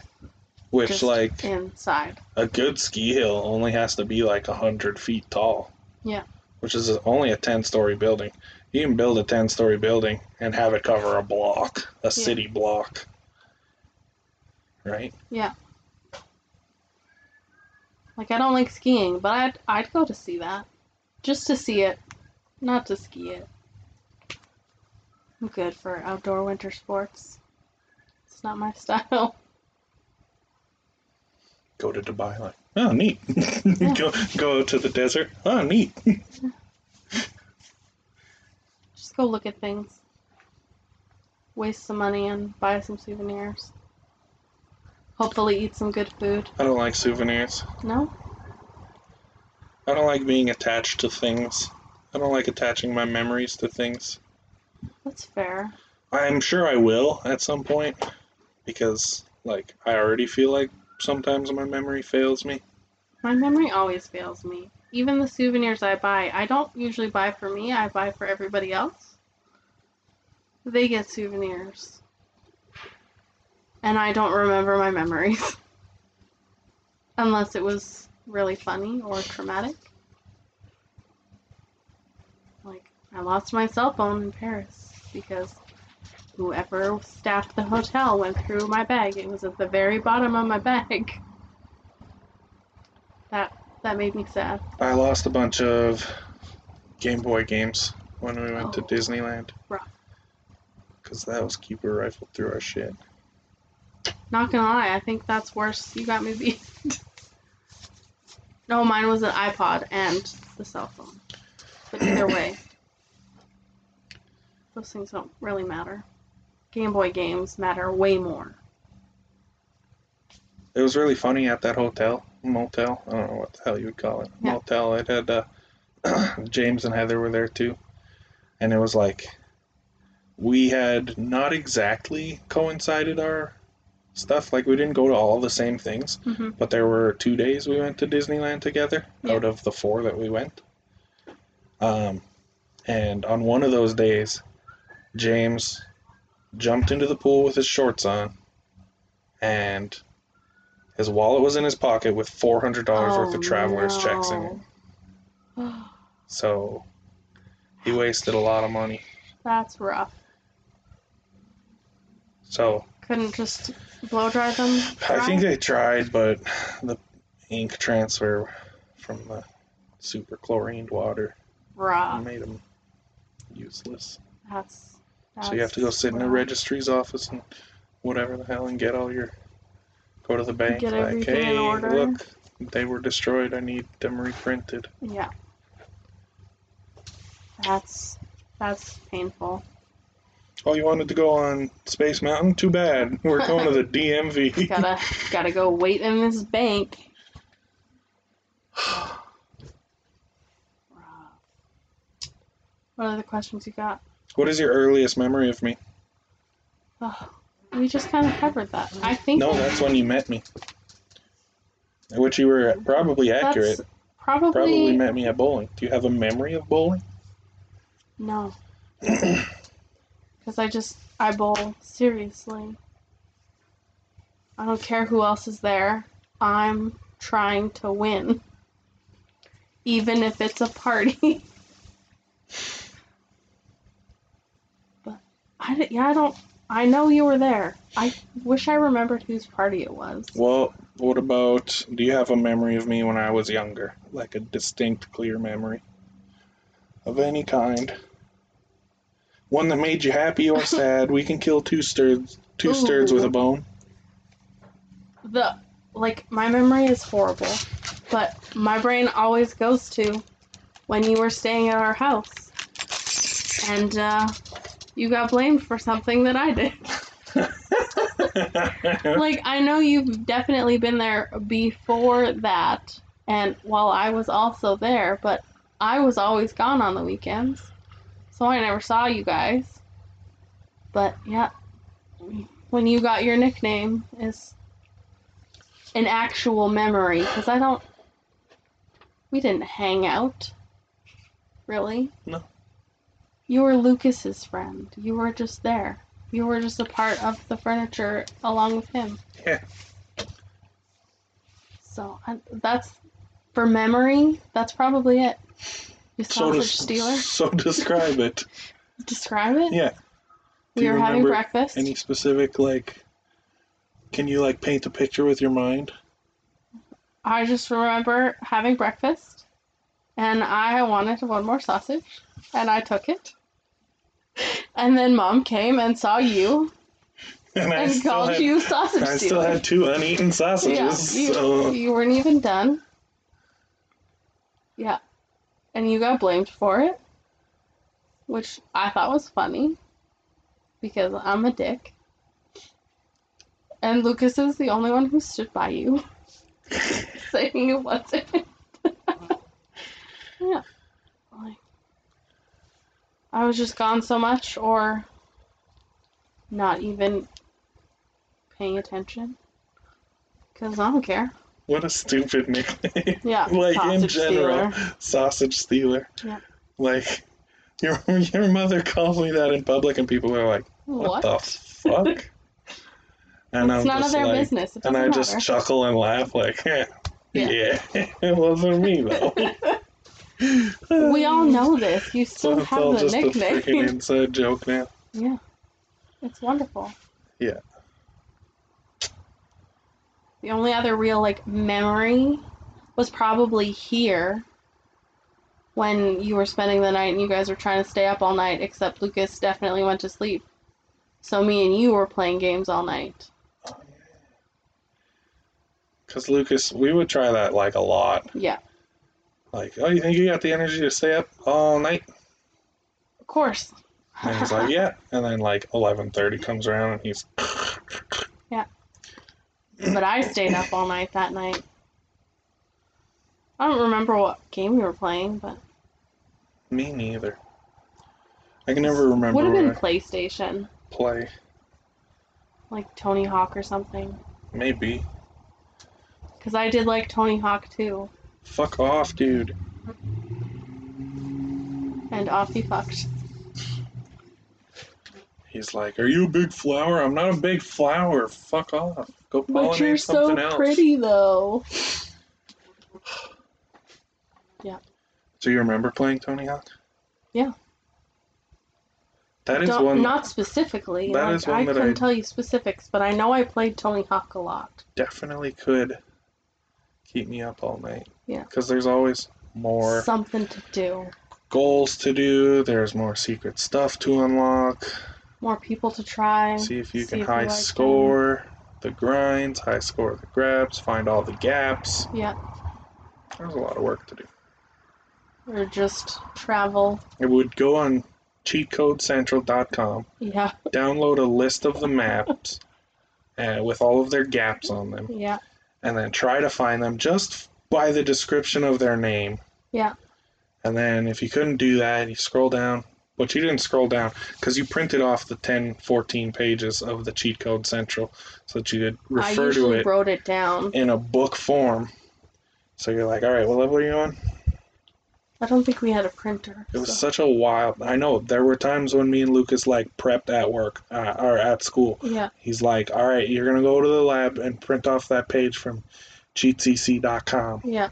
Which Just like inside. a good ski hill only has to be like a hundred feet tall. Yeah. Which is only a ten story building. You can build a ten story building and have it cover a block, a city block. Right? Like I don't like skiing, but I'd I'd go to see that. Just to see it. Not to ski it. I'm good for outdoor winter sports. It's not my style. Go to Dubai like, oh neat. Yeah. go go to the desert. Oh neat. Just go look at things. Waste some money and buy some souvenirs. Hopefully eat some good food. I don't like souvenirs. No? I don't like being attached to things. I don't like attaching my memories to things. That's fair. I'm sure I will at some point because like I already feel like sometimes my memory fails me. My memory always fails me. Even the souvenirs I buy, I don't usually buy for me, I buy for everybody else. They get souvenirs. And I don't remember my memories. Unless it was really funny or traumatic. Like, I lost my cell phone in Paris because whoever staffed the hotel went through my bag. It was at the very bottom of my bag. That that made me sad. I lost a bunch of Game Boy games when we went to Oh. Disneyland. Rough. Because that was keeper rifled through our shit. Not gonna lie, I think that's worse. You got me beat. no, mine was an iPod and the cell phone. But either way, those things don't really matter. Game Boy games matter way more. It was really funny at that hotel, motel. I don't know what the hell you would call it. Yeah. Motel. It had uh, James and Heather were there too, and it was like we had not exactly coincided our stuff. Like we didn't go to all the same things, hmm but there were two days we went to Disneyland together Yeah. out of the four that we went. Um, and on one of those days, James jumped into the pool with his shorts on, and his wallet was in his pocket with four hundred dollars worth of travelers checks in it. So he wasted a lot of money. That's rough. So Couldn't just blow dry them. I think they tried, but the ink transfer from the super chlorined water rough. made them useless. That's, So you have to go sit in a rough. registry's office and whatever the hell and get all your go to the bank Get like hey order." look they were destroyed I need them reprinted. Yeah. That's that's painful. Oh you wanted to go on Space Mountain? Too bad. We're going to the DMV. Gotta gotta go wait in this bank. What are the questions you got? what is your earliest memory of me? Oh, we just kind of covered that. I think No, that's when you met me. Which you were probably accurate. that's probably, Probably met me at bowling. Do you have a memory of bowling? no. Because I just I bowl seriously. I don't care who else is there. I'm trying to win. Even if it's a party. but I yeah, I don't I know you were there. I wish I remembered whose party it was. Well, what about do you have a memory of me when I was younger? Like a distinct, clear memory of any kind? One that made you happy or sad. We can kill two sturds two sturds with a bone. the like my memory is horrible, but my brain always goes to when you were staying at our house, and uh, you got blamed for something that I did. like I know you've definitely been there before that, and while I was also there, but I was always gone on the weekends, so I never saw you guys. But yeah, when you got your nickname is an actual memory because I don't. We didn't hang out. Really? No. You were Lucas's friend. You were just there. You were just a part of the furniture along with him. Yeah. So I, that's for memory. That's probably it. You so, sausage des- stealer. so describe it. Describe it. Yeah. Do We were having breakfast. Any specific like? Can you like paint a picture with your mind? I just remember having breakfast, and I wanted one more sausage, and I took it. And then mom came and saw you And and still called had, you sausage I still stealer. had two uneaten sausages. yeah, you, so you weren't even done. Yeah, and you got blamed for it, which I thought was funny because I'm a dick. And Lucas is the only one who stood by you, saying it wasn't. yeah. Like, I was just gone so much, or not even paying attention. Because I don't care. What a stupid nickname. Yeah. like in general, stealer. sausage stealer. Yeah. Like your your mother calls me that in public, and people are like, "What, What? the fuck?" And it's I'm none of just their like, business. And I just chuckle and laugh, like, "Yeah, Yeah. yeah, it wasn't me though." we all know this. You still So still it's all the just a freaking inside joke now. yeah. It's wonderful. Yeah. The only other real like memory was probably here when you were spending the night and you guys were trying to stay up all night, except Lucas definitely went to sleep. So me and you were playing games all night. Cause Lucas, we would try that like a lot. Yeah. Like, oh, you think you got the energy to stay up all night? Of course. And he's like, yeah. And then like 11:30 comes around and he's but I stayed up all night that night. I don't remember what game we were playing, but me neither. I can never remember would have been PlayStation, play. like Tony Hawk or something. Maybe. Because I did like Tony Hawk too, Fuck off, dude. and off he fucked. He's like, "Are you a big flower? I'm not a big flower. Fuck off. Go But you're so else." pretty though. Yeah. So you remember playing Tony Hawk? Yeah. That is Don't- one Not specifically. that like, is one I that couldn't I- tell you specifics, but I know I played Tony Hawk a lot. definitely could keep me up all night. Yeah. Because there's always more Something to do. goals to do. There's more secret stuff to unlock. More people to try. See if you see can if high like them. The grinds, high score the grabs, find all the gaps. Yeah. There's a lot of work to do. Or just travel. It would go on cheatcodecentral.com, Yeah. download a list of the maps uh, with all of their gaps on them, Yeah. and then try to find them just by the description of their name. Yeah. And then if you couldn't do that, you scroll down. But you didn't scroll down because you printed off the 10, 14 pages of the Cheat Code Central so that you could refer to it wrote it down. in a book form. So you're like, all right, what level are you on? I don't think we had a printer. It was so- such a wild. I know there were times when me and Lucas like prepped at work uh, or at school. Yeah. He's like, all right, you're gonna go to the lab and print off that page from cheatcc.com. Yeah.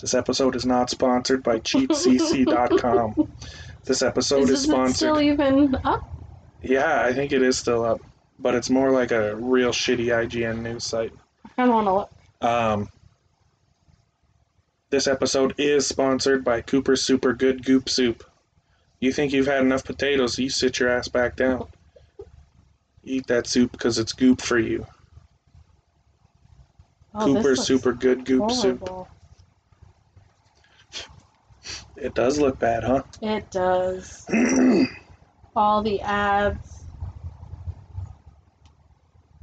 This episode is not sponsored by cheatcc.com. this episode is, sponsored. is, it sponsored. still even up? Yeah, I think it is still up, but it's more like a real shitty IGN news site. I kind of want to look. Um, this episode is sponsored by Cooper Super Good Goop Soup. You think you've had enough potatoes, you sit your ass back down. Eat that soup because it's goop for you. Oh, looks Super Good Goop Soup. It does look bad, huh? It does. all the ads.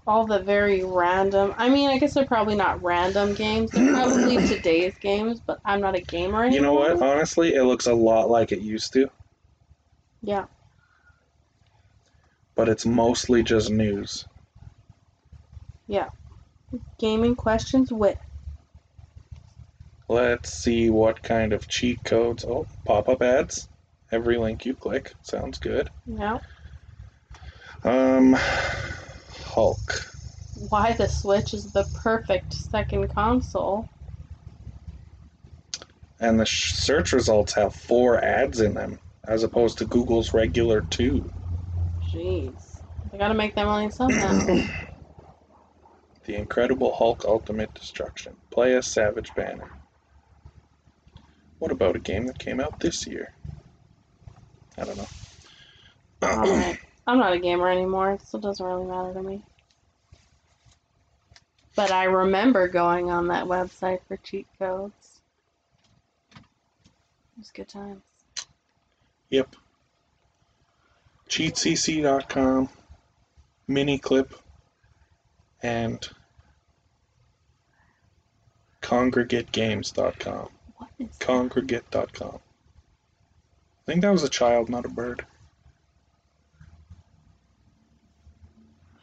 All the very random. I mean, I guess they're probably not random games. They're probably today's games, but I'm not a gamer anymore. You know what? Honestly, it looks a lot like it used to, Yeah. but it's mostly just news. Yeah. Gaming questions with. Let's see what kind of cheat codes. Oh, pop up ads. Every link you click. Sounds good. Yeah. Um, Hulk. Why the Switch is the perfect second console. And the sh- search results have four ads in them, as opposed to Google's regular two. Jeez. They gotta make their money somehow. The Incredible Hulk Ultimate Destruction. Play as Savage Banner. What about a game that came out this year? I don't know. Alright. I'm not a gamer anymore, so it doesn't really matter to me. But I remember going on that website for cheat codes. It was good times. Yep. CheatCC.com, Miniclip, and KongregateGames.com. What is Kongregate.com. I think that was a child, not a bird.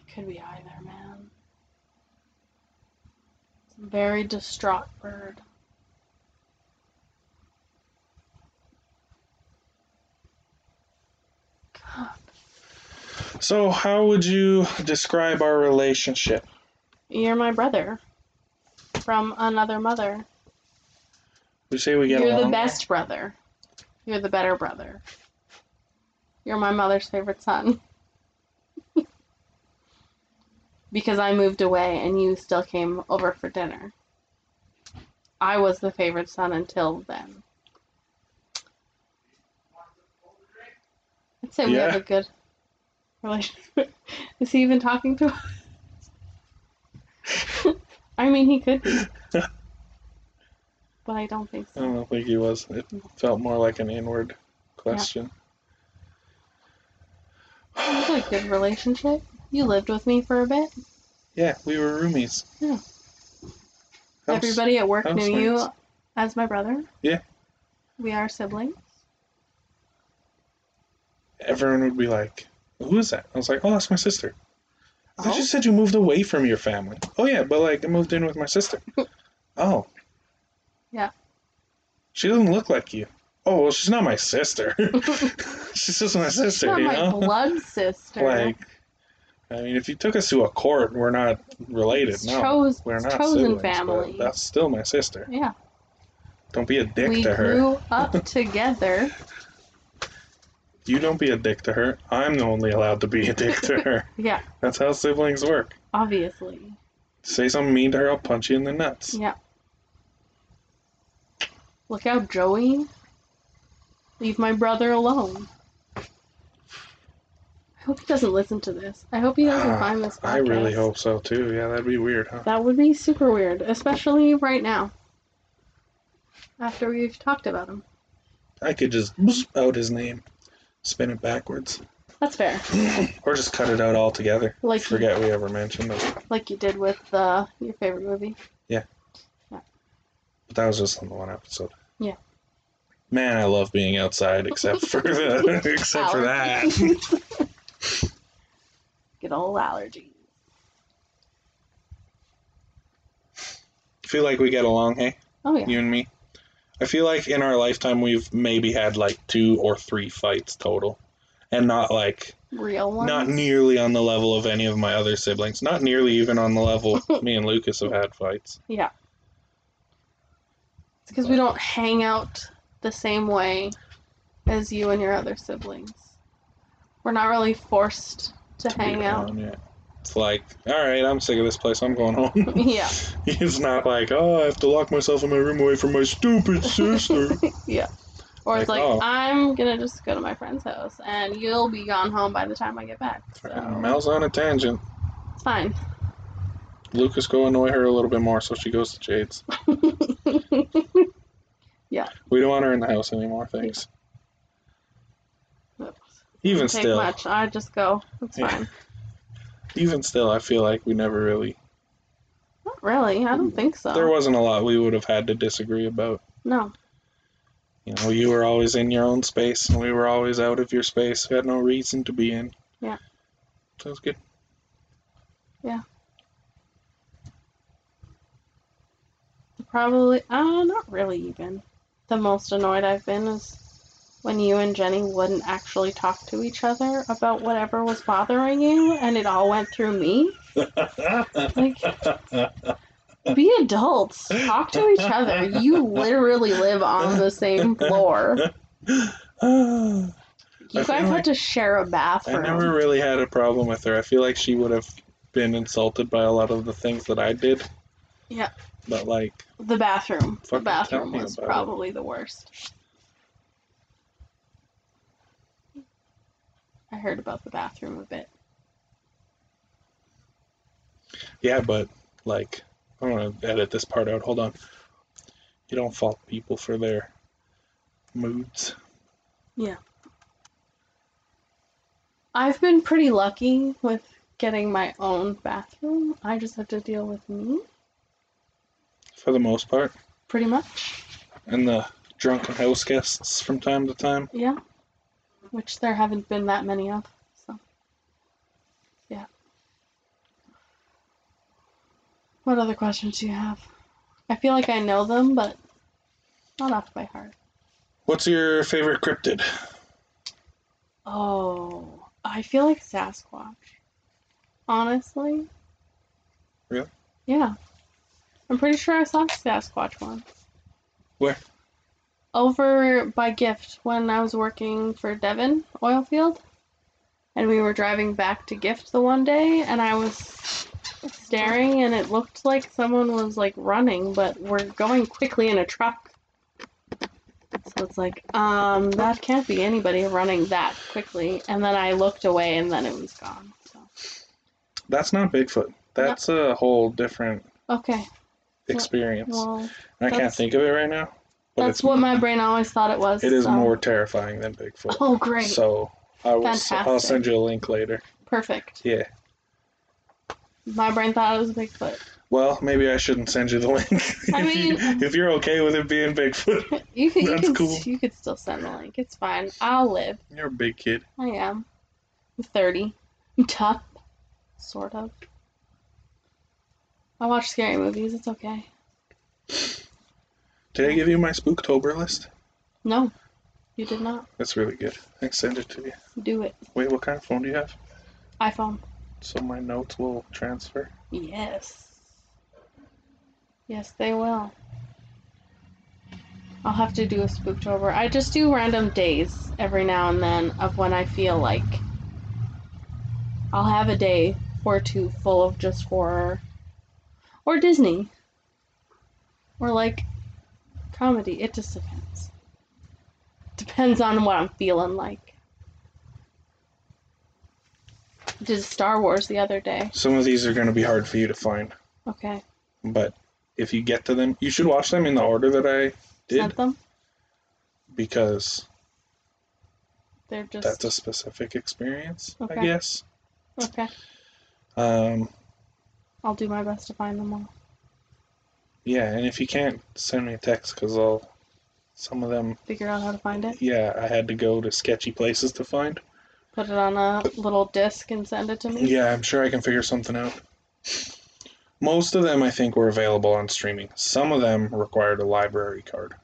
It could be either, man. It's a very distraught bird. God. So, how would you describe our relationship? You're my brother. From another mother. We say we get You're along. the best brother. You're the better brother. You're my mother's favorite son. because I moved away and you still came over for dinner. I was the favorite son until then. I'd say we have a good relationship. Is he even talking to us? I mean, he could be. But I don't think so. I don't think he was. It felt more like an inward question. We had a good relationship. You lived with me for a bit. Yeah, we were roomies. Yeah. House- Everybody at work knew you as my brother. Yeah. We are siblings. Everyone would be like, "Who is that?" I was like, "Oh, that's my sister." I thought Oh. said you moved away from your family. Oh yeah, but like I moved in with my sister. oh. Yeah. She doesn't look like you. Oh well, she's not my sister. she's just my sister, not you my know. blood sister. Like, I mean, if you took us to a court, we're not related. It's no, chose- we're not chosen siblings, but family. That's still my sister. yeah. Don't be a dick we to her. We grew up together. You don't be a dick to her. I'm the only allowed to be a dick to her. Yeah, That's how siblings work. obviously. Say something mean to her, I'll punch you in the nuts. Yeah. Look out, Joey. Leave my brother alone. I hope he doesn't listen to this. I hope he doesn't Ah, find this podcast. I really hope so too. Yeah, that'd be weird, huh? That would be super weird, especially right now. After we've talked about him. I could just out his name, spin it backwards, That's fair. or just cut it out altogether. Like Forget we ever mentioned it. like you did with uh, your favorite movie. But that was just on the one episode. Yeah. Man, I love being outside, except for the, except for that. Good old allergies. Feel like we get along, hey, Oh yeah. you and me. I feel like in our lifetime we've maybe had like two or three fights total, and not like Real ones. not nearly on the level of any of my other siblings. Not nearly even on the level me and Lucas have had fights. Yeah. It's because we don't hang out the same way as you and your other siblings. We're not really forced to, to hang out. around, Yeah. It's like, all right, I'm sick of this place. I'm going home. yeah. it's not like, oh, I have to lock myself in my room away from my stupid sister. yeah. Or it's Like, like, oh. I'm gonna just go to my friend's house and you'll be gone home by the time I get back. So Mel's on a tangent. it's fine. Lucas go annoy her a little bit more, so she goes to Jade's. Yeah. We don't want her in the house anymore, thanks. Even Doesn't still, much. I just go. It's Yeah. fine. even still, I feel like we never really. Not really. I don't think so. There wasn't a lot we would have had to disagree about. no. You know, you were always in your own space, and we were always out of your space. We had no reason to be in. Yeah. Sounds good. good. Probably, uh, not really even. The most annoyed I've been is when you and Jenny wouldn't actually talk to each other about whatever was bothering you, and it all went through me. Like, be adults. Talk to each other. You literally live on the same floor. You feel guys had like to share a bathroom. I never really had a problem with her. I feel like she would have been insulted by a lot of the things that I did. Yeah. But like, The bathroom. The bathroom was about it. probably the worst. I heard about the bathroom a bit. yeah, but like, I'm gonna edit this part out. Hold on. You don't fault people for their moods. Yeah. I've been pretty lucky with getting my own bathroom. I just have to deal with me, For the most part. pretty much. And the drunken house guests from time to time. Yeah. Which there haven't been that many of. So, yeah. What other questions do you have? I feel like I know them, but not off by heart. What's your favorite cryptid? Oh, I feel like Sasquatch. Honestly. Really? Yeah. I'm pretty sure I saw Sasquatch once. Where? Over by Gift when I was working for Devon Oilfield. And we were driving back to Gift the one day and I was staring and it looked like someone was like running, but we're going quickly in a truck. So it's like, um, that can't be anybody running that quickly. And then I looked away and then it was gone. So That's not Bigfoot. That's a whole different okay. Experience. Well, I can't think of it right now. That's what my brain always thought it was. It is so- more terrifying than Bigfoot. Oh, great. So I will. I'll send you a link later. Perfect. Yeah. My brain thought it was Bigfoot. Well, maybe I shouldn't send you the link. I if, you, mean- if you're okay with it being Bigfoot, You can, you That's can, cool. you could still send the link. It's fine. I'll live. you're a big kid. I am. I'm 30. I'm tough. Sort of. I watch scary movies. It's okay. Did I give you my Spooktober list? No, you did not. That's really good. I send it to you. Do it. Wait, what kind of phone do you have? iPhone. So my notes will transfer. Yes. Yes, they will. I'll have to do a Spooktober. I just do random days every now and then of when I feel like I'll have a day or two full of just horror. Or Disney. Or like comedy. It just depends. Depends on what I'm feeling like. Did Star Wars the other day. Some of these are going to be hard for you to find, Okay. but if you get to them, you should watch them in the order that I did Sent them. because They're just that's a specific experience, I Okay. guess. okay. Um, I'll do my best to find them all. yeah, and if you can't, send me a text because I'll. Some of them, Figure out how to find it. yeah, I had to go to sketchy places to find. Put it on a little disc and send it to me. Yeah, I'm sure I can figure something out. Most of them, I think, were available on streaming. Some of them required a library card.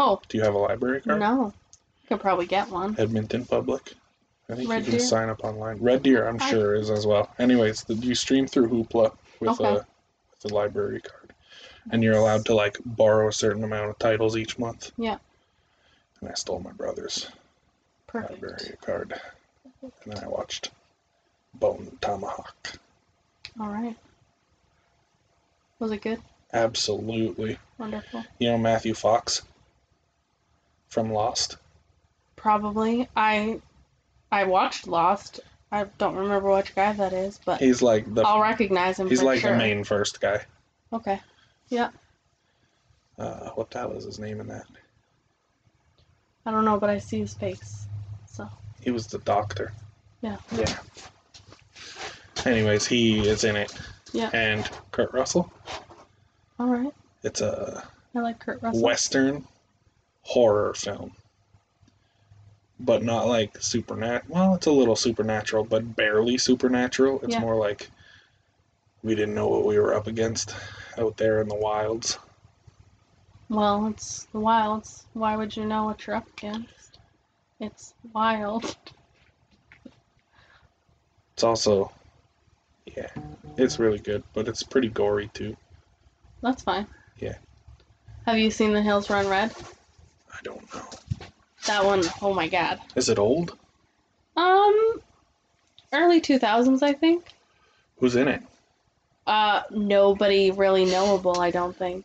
Oh Do you have a library card? no, You could probably get one. Edmonton Public. I think Red you can Deer? sign up online. Red Deer, I'm sure, is as well. Anyways, the, you stream through Hoopla with Okay. a with a library card, and you're allowed to like borrow a certain amount of titles each month. Yeah. And I stole my brother's Perfect. library card, and then I watched Bone Tomahawk. All right. Was it good? Absolutely. Wonderful. You know Matthew Fox from Lost. Probably. I I watched Lost. I don't remember which guy that is, but He's like the I'll recognize him he's like sure. the main first guy. Okay. Uh, what the hell is his name in that? I don't know, but I see his face. So He was the doctor. Yeah. Yeah. Anyways, he is in it. Yeah. And Kurt Russell. all right. It's a I like Kurt Russell. western horror film. But not like supernatural. Well, it's a little supernatural, but barely supernatural. It's Yeah. more like we didn't know what we were up against out there in the wilds. Well, it's the wilds. Why would you know what you're up against? It's wild. It's also, yeah, it's really good, but it's pretty gory too. That's fine. Yeah. Have you seen The Hills Run Red? I don't know. That one, oh my god. Is it old? Um, early 2000s, I think. Who's in it? Uh, nobody really knowable, I don't think.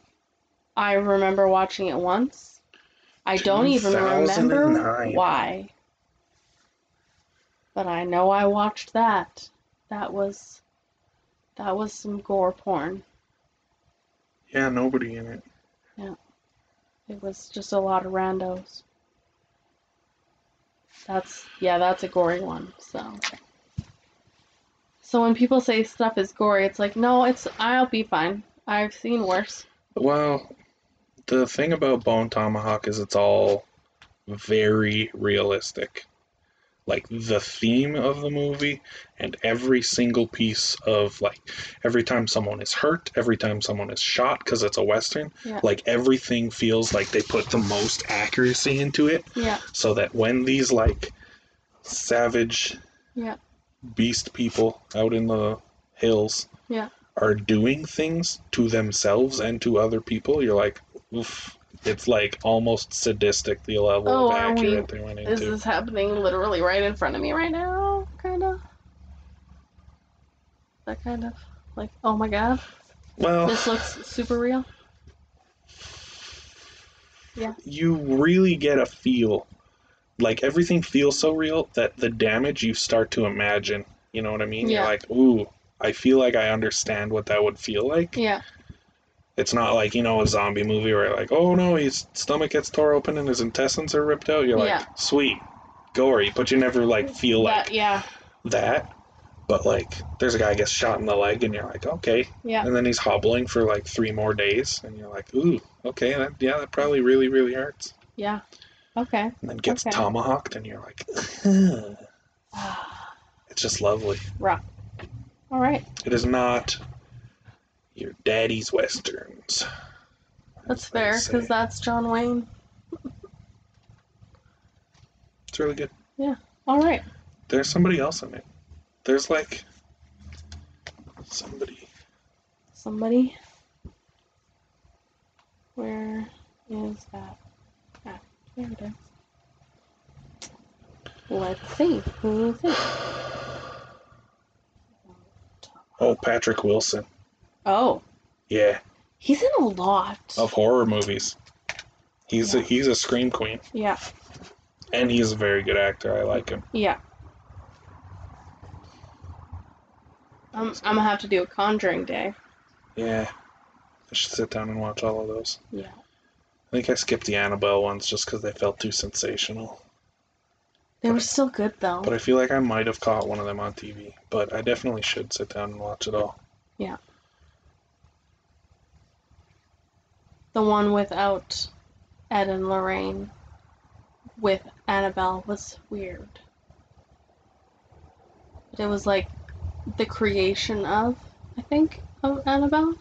I remember watching it once. I don't even remember why. But I know I watched that. That was that was some gore porn. Yeah, nobody in it. Yeah. It was just a lot of randos. That's yeah, that's a gory one. So So when people say stuff is gory, it's like, no, it's I'll be fine. I've seen worse. Well, the thing about Bone Tomahawk is it's all very realistic. Like the theme of the movie and every single piece of like every time someone is hurt, every time someone is shot because it's a western, Yeah. like everything feels like they put the most accuracy into it Yeah. so that when these like savage Yeah. beast people out in the hills Yeah. are doing things to themselves and to other people, you're like, oof. It's like almost sadistic the level Oh, of are we- accurate they went Is into. this happening literally right in front of me right now? Kind of. That kind of like, oh my god, Well, this looks super real. Yeah. You really get a feel. Like everything feels so real that the damage you start to imagine. You know what I mean? Yeah. You're like, ooh, I feel like I understand what that would feel like. Yeah. It's not like, you know, a zombie movie where like, oh no, his stomach gets tore open and his intestines are ripped out. You're like, Yeah. sweet. gory, but you never like feel like That, yeah, that. But like, there's a guy gets shot in the leg, and you're like, okay. yeah, And then he's hobbling for like three more days, and you're like, ooh, okay, that, yeah, that probably really, really hurts. yeah. Okay. And then gets Okay. tomahawked, and you're like, it's just lovely. Rough. All right, It is not your daddy's westerns. that's fair because that's John Wayne. it's really good. Yeah. All right. There's somebody else in it. There's like somebody. Somebody. Where is that? Ah, there it is. Let's see. Who is it? Oh, Patrick Wilson. Oh, Yeah, he's in a lot. of horror movies. He's a he's a scream queen, Yeah, and he's a very good actor. I like him. yeah. I'm, I'm gonna have to do a Conjuring Day. Yeah, I should sit down and watch all of those. Yeah. I think I skipped the Annabelle ones just because they felt too sensational. They were still good though. But I feel like I might have caught one of them on TV. But I definitely should sit down and watch it all. The one without Ed and Lorraine with Annabelle was weird. It was like the creation of, I think, of Annabelle.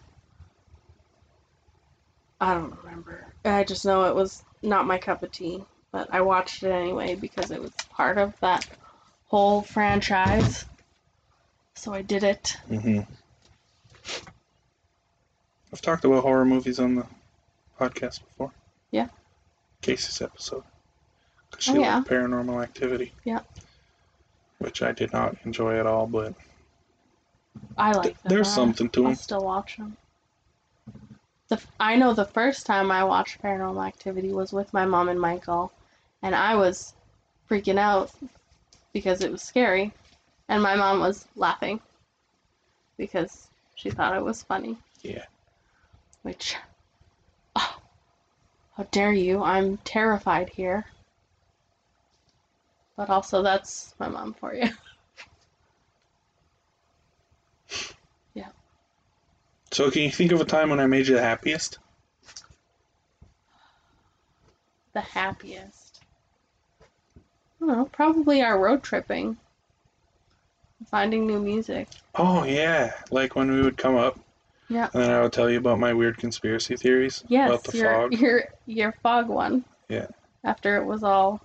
I don't remember. I just know it was not my cup of tea, but I watched it anyway because it was part of that whole franchise. So I did it. Mm-hmm. I've talked about horror movies on the podcast before. Yeah. Casey's episode. Because she Oh, yeah. liked paranormal activity. Yeah. Which I did not enjoy at all, but I like them. there's I- something to them. still watch them. The f- I know the first time I watched Paranormal Activity was with my mom and Michael, and I was freaking out because it was scary, and my mom was laughing because she thought it was funny. Yeah. Which, how dare you? I'm terrified here. But also, that's my mom for you. Yeah. So can you think of a time when I made you the happiest? the happiest? I don't know, probably our road tripping. Finding new music. Oh yeah, like when we would come up. Yeah. And then I would tell you about my weird conspiracy theories Yes, about the your fog. your your fog one. Yeah. After it was all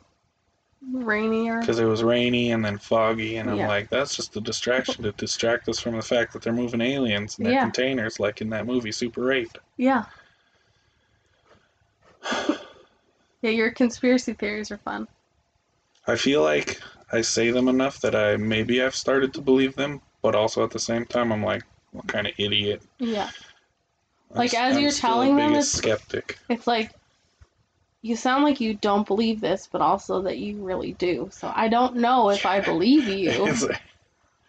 rainy or because it was rainy and then foggy, and I'm Yeah. like, that's just a distraction to distract us from the fact that they're moving aliens in their Yeah. containers, like in that movie Super 8. yeah. yeah, your conspiracy theories are fun. I feel like I say them enough that I maybe I've started to believe them, but also at the same time, I'm like, what kind of idiot? Yeah. I'm Like, as I'm you're telling the them, it's- skeptic. It's like you sound like you don't believe this, but also that you really do. So I don't know if I believe you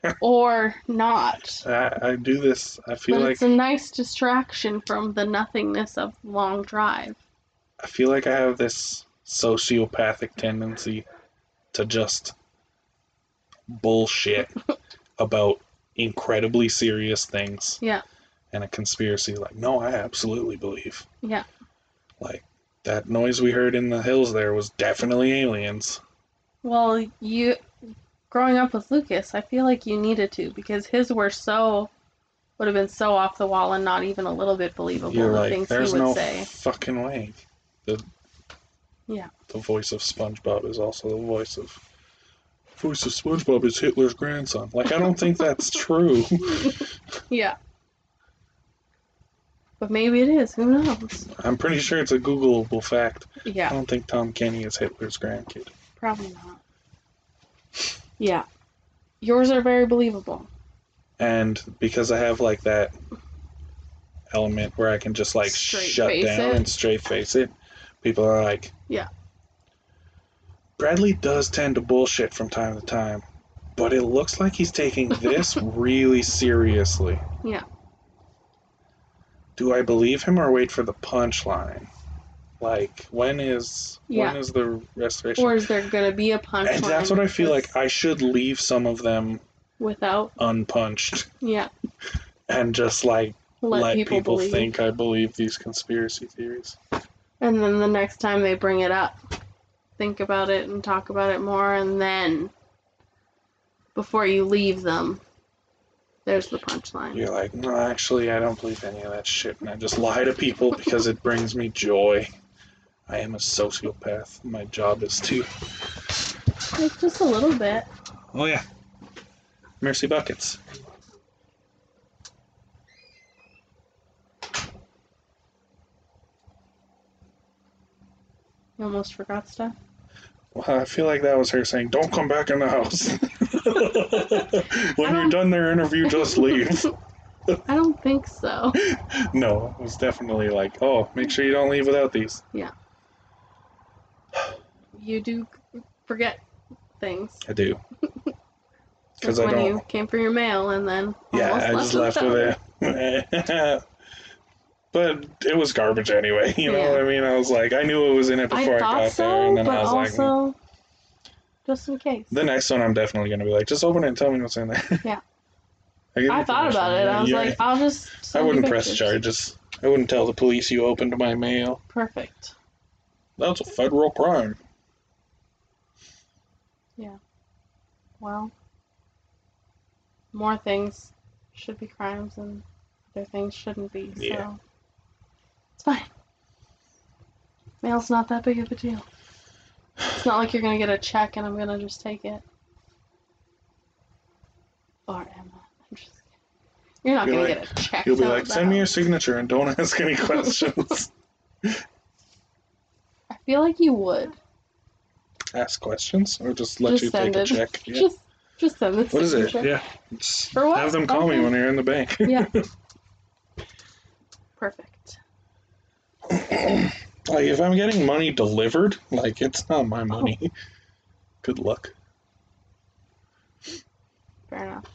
or not. I, I do this. I feel But like it's a nice distraction from the nothingness of long drive. I feel like I have this sociopathic tendency to just bullshit about incredibly serious things. Yeah. And a conspiracy like, no, I absolutely believe. Yeah. Like that noise we heard in the hills there was definitely aliens. Well, you growing up with Lucas, I feel like you needed to because his were so would have been so off the wall and not even a little bit believable. You're the like, things there's he would no say. fucking way. The Yeah. The voice of SpongeBob is also the voice of voice of SpongeBob is Hitler's grandson. Like I don't think that's true. Yeah. But maybe it is. Who knows? I'm pretty sure it's a Googleable fact. Yeah. I don't think Tom Kenny is Hitler's grandkid. probably not. Yeah. Yours are very believable. And because I have like that element where I can just like Straight shut down it. and straight face it, people are like, Yeah. Bradley does tend to bullshit from time to time, but it looks like he's taking this really seriously. Yeah. Do I believe him or wait for the punchline? Like when is Yeah. when is the restoration? Or is there gonna be a punchline? and that's what I feel like. I should leave some of them without unpunched yeah. and just like Let, let, people, people, think I believe these conspiracy theories. And then the next time they bring it up, think about it and talk about it more, and then before you leave them, there's the punchline. You're like, no, actually, I don't believe any of that shit, and I just lie to people because it brings me joy. I am a sociopath. My job is to. Like just a little bit. Oh yeah, mercy buckets. You almost forgot stuff. I feel like that was her saying, "Don't come back in the house." when you're done their interview, just leave. I don't think so. no, it was definitely like, "Oh, make sure you don't leave without these." Yeah. You do forget things. I do. Like 'Cause I when don't- you came for your mail and then Yeah, I just left left with it. but it was garbage anyway. You know Yeah. what I mean? I was like, I knew it was in it before I, thought got so, there, and then I was like, also just in case. the next one I'm definitely gonna be like, just open it and tell me what's in there. Yeah. I, I thought about it. I was Yeah, like, I'll just. I wouldn't press charges. I wouldn't tell the police you opened my mail. Perfect. That's a federal crime. Yeah. Well, more things should be crimes and other things shouldn't be. So Yeah. Fine. Mail's not that big of a deal. It's not like you're gonna get a check and I'm gonna just take it. Or am I? I'm just kidding. You're not You'll gonna be get a check. You'll be like, send me your signature and don't ask any questions. I feel like you would. ask questions or just let Just you take send a check. Yeah. Just, just send the What is it? Yeah. Just For what? Have them call me when you're in the bank. Yeah. Perfect. Like if I'm getting money delivered, like it's not my oh. money. Oh. Good luck. Fair enough.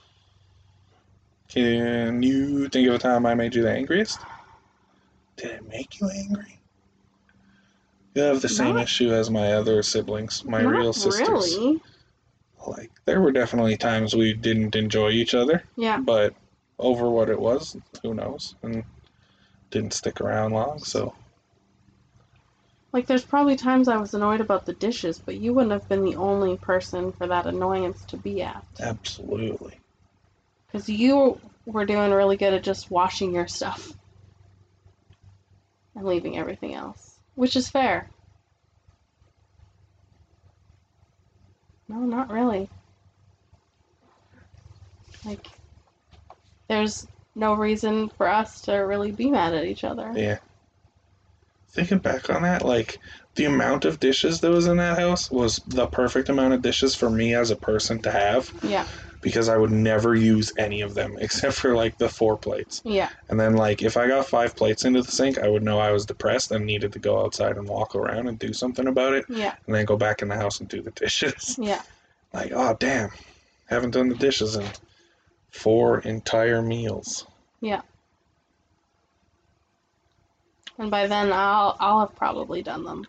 Can you think of a time I made you the angriest? Did it make you angry? You have the same Not- issue as my other siblings, my real sisters. Really? Like there were definitely times we didn't enjoy each other, Yeah. but over what it was, who knows? And didn't stick around long, so Like, there's probably times I was annoyed about the dishes, but you wouldn't have been the only person for that annoyance to be at. absolutely. Because you were doing really good at just washing your stuff and leaving everything else, which is fair. No, not really. Like, there's no reason for us to really be mad at each other. Yeah. Thinking back on that, like the amount of dishes that was in that house was the perfect amount of dishes for me as a person to have Yeah, because I would never use any of them except for like the four plates. yeah, And then like if I got five plates into the sink, I would know I was depressed and needed to go outside and walk around and do something about it yeah, and then go back in the house and do the dishes. yeah. like, oh damn. Haven't done the dishes in four entire meals. And by then, I'll I'll have probably done them.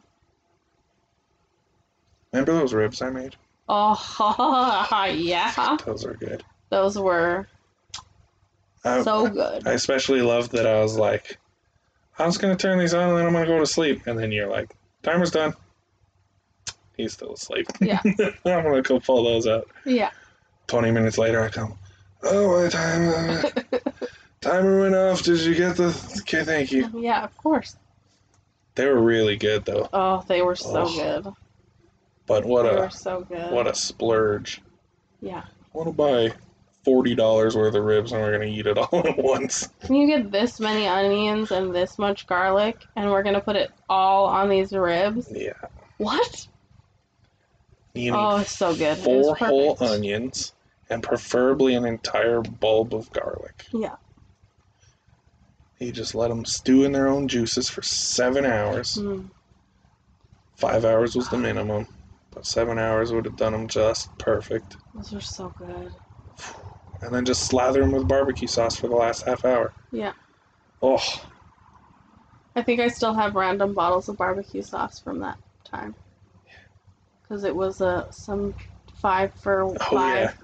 Remember those ribs I made? Oh yeah, Those are good. those were I- so good. I especially loved that I was like, I'm just gonna turn these on and then I'm gonna go to sleep. And then you're like, timer's done. He's still asleep. Yeah. I'm gonna go pull those out. Yeah, 20 minutes later, I come, oh, my timer, timer went off. Did you get the? Okay, thank you. Oh, yeah, of course. They were really good though. Oh, they were so Oh, good. But what they a so what a splurge. Yeah. I want to buy forty dollars worth of ribs and we're gonna eat it all at once. Can you get this many onions and this much garlic, and we're gonna put it all on these ribs? Yeah. What? You Oh, it's so good. Four whole onions and preferably an entire bulb of garlic. Yeah. You just let them stew in their own juices for seven hours. Mm. Five hours was the minimum, but seven hours would have done them just perfect. Those are so good. And then just slather them with barbecue sauce for the last half hour. Yeah. Oh, I think I still have random bottles of barbecue sauce from that time. Because it was uh, some five for Oh five. yeah.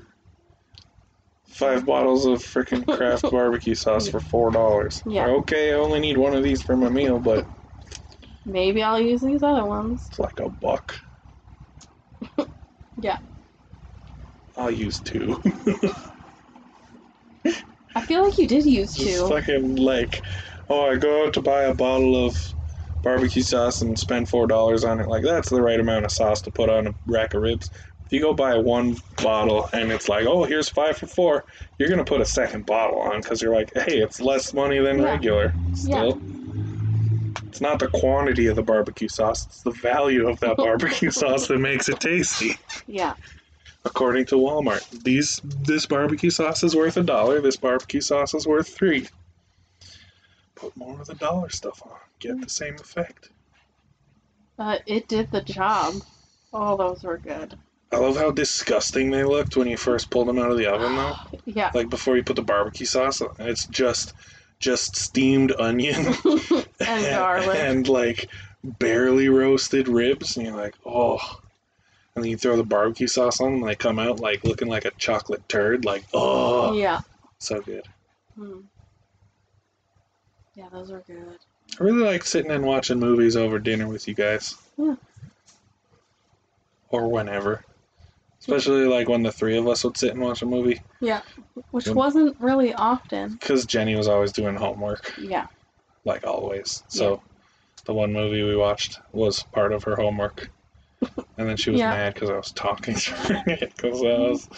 Five bottles of freaking Kraft barbecue sauce for four dollars. Yeah. Okay, I only need one of these for my meal, but Maybe I'll use these other ones. it's like a buck. Yeah. I'll use two. I feel like you did use Just two. fucking like, oh, I go out to buy a bottle of barbecue sauce and spend four dollars on it. Like that's the right amount of sauce to put on a rack of ribs. If you go buy one bottle and it's like, oh, here's five for four, you're gonna put a second bottle on because you're like, hey, it's less money than Yeah. regular. Still, it's not the quantity of the barbecue sauce; it's the value of that barbecue sauce that makes it tasty. Yeah. According to Walmart, these this barbecue sauce is worth a dollar. This barbecue sauce is worth three. Put more of the dollar stuff on. Get the same effect. It did the job. Oh, those were good. I love how disgusting they looked when you first pulled them out of the oven, though. Yeah. Like before you put the barbecue sauce, on, it's just just steamed onion and garlic. and like barely roasted ribs, and you're like, oh. And then you throw the barbecue sauce on, them, and they come out like looking like a chocolate turd. Like, oh, Yeah. so good. Hmm. Yeah, those were good. I really like sitting and watching movies over dinner with you guys. Yeah. Or whenever. Especially like when the three of us would sit and watch a movie. Yeah. Which wasn't really often. Because Jenny was always doing homework, Yeah. like always. So the one movie we watched was part of her homework. And then she was Yeah. mad because I was talking during it. Because I was.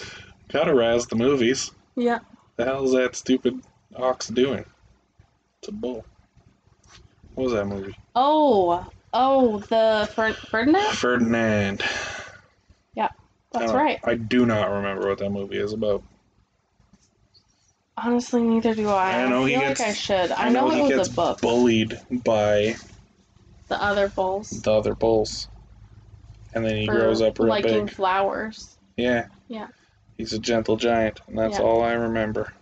Gotta razz the movies. Yeah. The hell is that stupid ox doing? It's a bull. What was that movie? Oh. Oh, the Fer- Ferdinand? Ferdinand. I That's don't- right. I do not remember what that movie is about. Honestly, neither do I. I know he feel gets- like I should. I, I know, know he it was gets a book. bullied by the other bulls. the other bulls. And then he for grows up real liking big. flowers. Yeah. Yeah. He's a gentle giant, and that's Yeah. all I remember.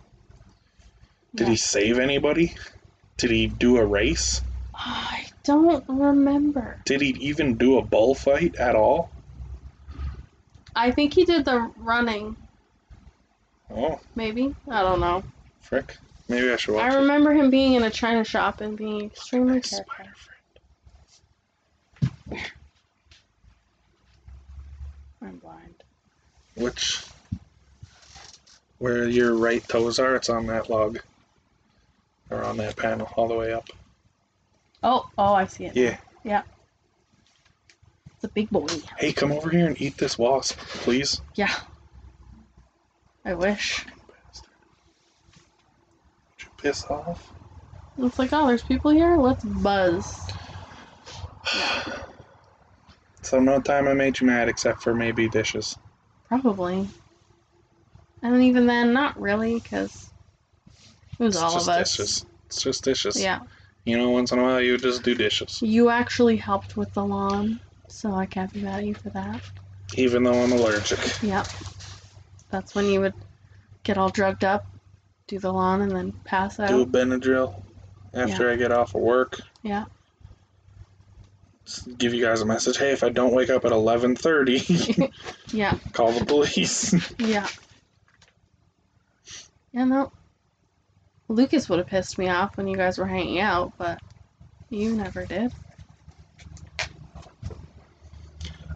Did Yeah. he save anybody? Did he do a race? I don't remember. Did he even do a bullfight at all? I think he did the running. Oh, Maybe I don't know. frick. Maybe I should watch I remember him being in a china shop and being extremely it. careful. Spider friend. I'm blind. Which, where your right toes are, it's on that log. Or on that panel, all the way up. Oh, oh, I see it. Yeah. Yeah. It's a big boy. Hey, come over here and eat this wasp, please. Yeah. I wish. Would you piss off? It's like, oh, there's people here. Let's buzz. So no time I made you mad except for maybe dishes. Probably. And even then, not really, because it was It's all of us. dishes. It's just dishes. Yeah. You know, once in a while you just do dishes. You actually helped with the lawn, so I can't be mad at you for that. Even though I'm allergic. Yep. That's when you would get all drugged up, do the lawn, and then pass out. Do a Benadryl after I get off of work. Yeah. Just give you guys a message. Hey, if I don't wake up at 11:30, Yeah. call the police. Yeah. Yeah, no. Lucas would have pissed me off when you guys were hanging out, but you never did.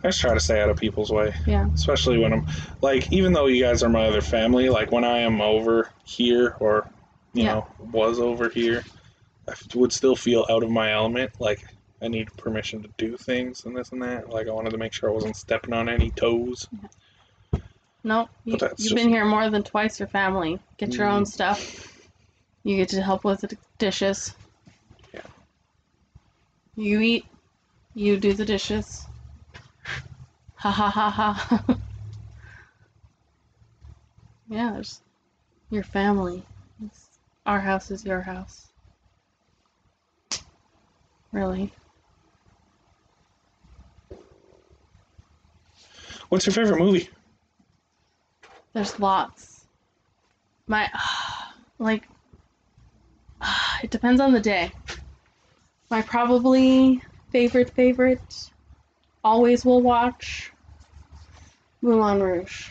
I just try to stay out of people's way. Yeah. Especially when I'm like, even though you guys are my other family, like when I am over here or, you Yeah. know, was over here, I would still feel out of my element. Like I need permission to do things and this and that. Like I wanted to make sure I wasn't stepping on any toes. No, you, you've just- been here more than twice your family. Get your Mm. own stuff. You get to help with the dishes. Yeah. You eat. You do the dishes. Ha ha ha ha. yeah, it's your family. It's, our house is your house. Really. What's your favorite movie? There's lots. My, like, it depends on the day. My probably favorite favorite, always will watch, Moulin Rouge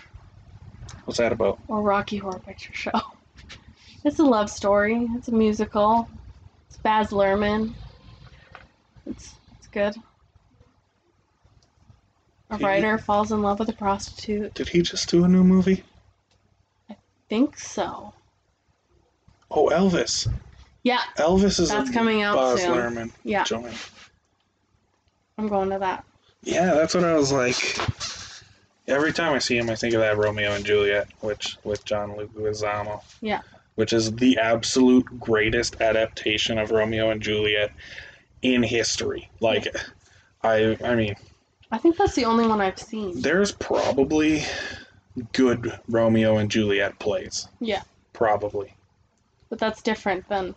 What's that about? or Rocky Horror Picture Show. It's a love story. It's a musical. It's Baz Luhrmann. It's it's good. A writer falls in love with a prostitute. Did he just do a new movie? I think so. Oh, Elvis. Yeah, Elvis is That's a coming out Baz soon. Luhrmann yeah. joint. I'm going to that. Yeah, that's what I was like. Every time I see him, I think of that Romeo and Juliet, which with John Leguizamo. Yeah. Which is the absolute greatest adaptation of Romeo and Juliet in history. Like, I, I mean, I think that's the only one I've seen. there's probably good Romeo and Juliet plays. Yeah. Probably. But that's different than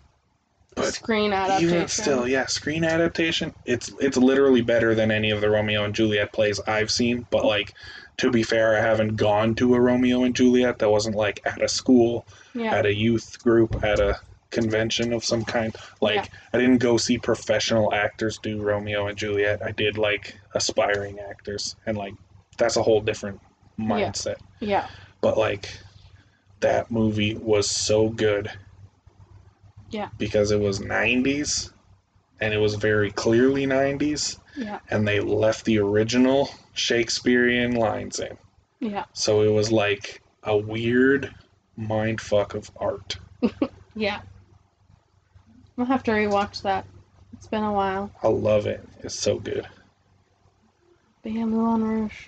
But screen adaptation. Even still, yeah, screen adaptation. It's it's literally better than any of the Romeo and Juliet plays I've seen. But like, to be fair, I haven't gone to a Romeo and Juliet that wasn't like at a school, Yeah. at a youth group, at a convention of some kind. Like, Yeah. I didn't go see professional actors do Romeo and Juliet. I did like aspiring actors, and like that's a whole different mindset. Yeah. But like, that movie was so good Yeah. because it was 90s and it was very clearly 90s Yeah. and they left the original Shakespearean lines in. Yeah. So it was like a weird mind fuck of art. Yeah. I'll have to rewatch that. It's been a while. I love it. It's so good. But yeah, Moulin Rouge.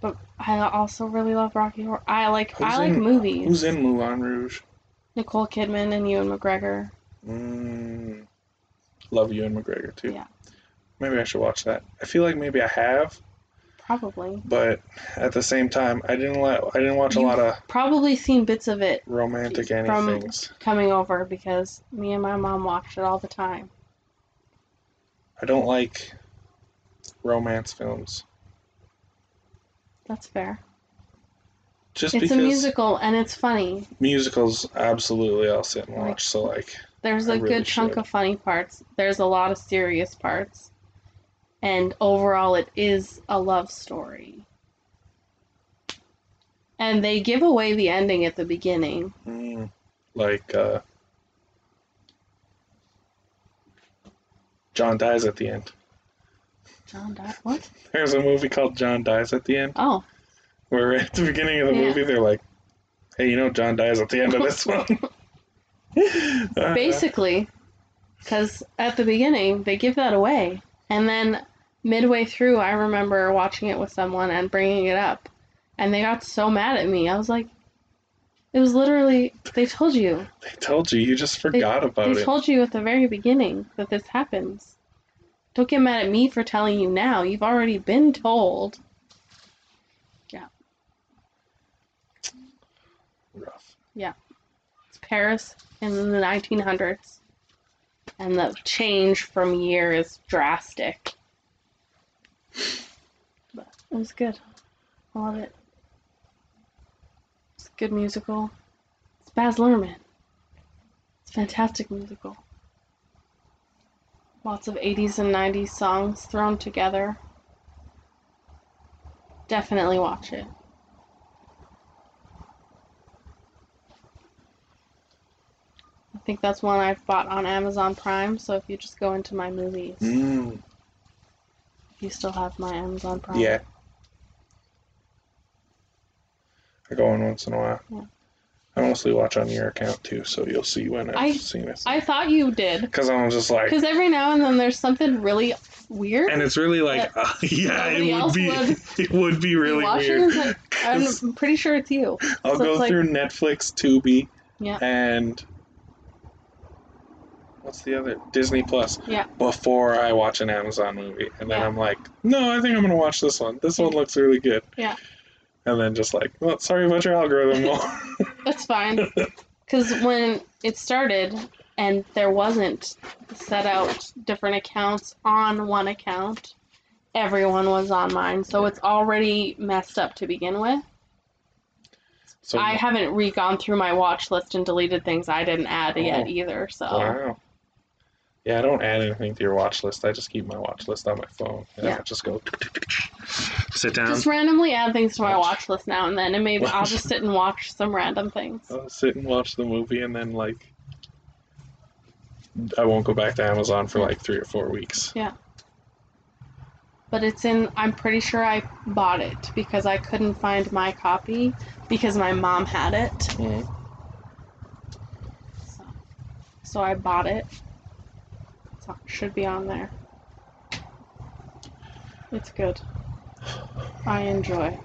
But I also really love Rocky Horror. I like I like in- movies. Who's in Moulin Rouge? Nicole Kidman and Ewan McGregor. Mm, love Ewan McGregor too. Yeah. Maybe I should watch that. I feel like maybe I have, Probably. but at the same time, I didn't let I didn't watch a lot of Probably seen bits of it romantic From- anythings. coming over because me and my mom watched it all the time. I don't like romance films. That's fair. Just It's because a musical and it's funny. musicals, absolutely, I'll sit and Like- watch. So like, There's a really good chunk should. of funny parts. There's a lot of serious parts. And overall, it is a love story. And they give away the ending at the beginning. mm, like uh, John dies at the end. John died. What? There's a movie called John Dies at the End, Oh, where at the beginning of the Yeah. movie they're like, "Hey, you know John dies at the end of this one." Basically, because at the beginning they give that away, and then midway through, I remember watching it with someone and bringing it up, and they got so mad at me. I was like, "It was literally they told you. they told you, you just forgot about They it. They told you at the very beginning that this happens. Don't get mad at me for telling you now. You've already been told." Yeah. Rough. Yeah. It's Paris in the 1900s, and the change from year is drastic. But it was good. I love it. It's a good musical. It's Baz Luhrmann. It's a fantastic musical. Lots of 80s and 90s songs thrown together. Definitely watch it. I think that's one I've bought on Amazon Prime. So if you just go into my movies, Mm, you still have my Amazon Prime. yeah. I go in once in a while. Yeah. I mostly watch on your account too, so you'll see when I've I- seen it. I thought you did. Because I'm just like, Because every now and then there's something really weird. and it's really like, uh, yeah, it would be, would it would be really weird. like, I'm pretty sure it's you. I'll so go it's like- through Netflix, Tubi, Yeah. and what's the other Disney Plus. Yeah. Before I watch an Amazon movie, and then Yeah. I'm like, no, I think I'm gonna watch this one. This one looks really good. Yeah. And then just like, well, sorry about your algorithm. That's fine. Because when it started and there wasn't set out different accounts on one account, everyone was on mine. So it's already messed up to begin with. so I haven't re gone through my watch list and deleted things I didn't add yet Oh. either. So wow. Yeah, I don't add anything to your watch list. I just keep my watch list on my phone. And Yeah. I just go sit down, Just randomly add things to my watch list now and then, and maybe I'll just sit and watch some random things. I'll sit and watch the movie, and then like I won't go back to Amazon for like three or four weeks. Yeah. But it's in. I'm pretty sure I bought it because I couldn't find my copy because my mom had it. Mm-hmm. So, so I bought it. So should be on there. It's good. I enjoy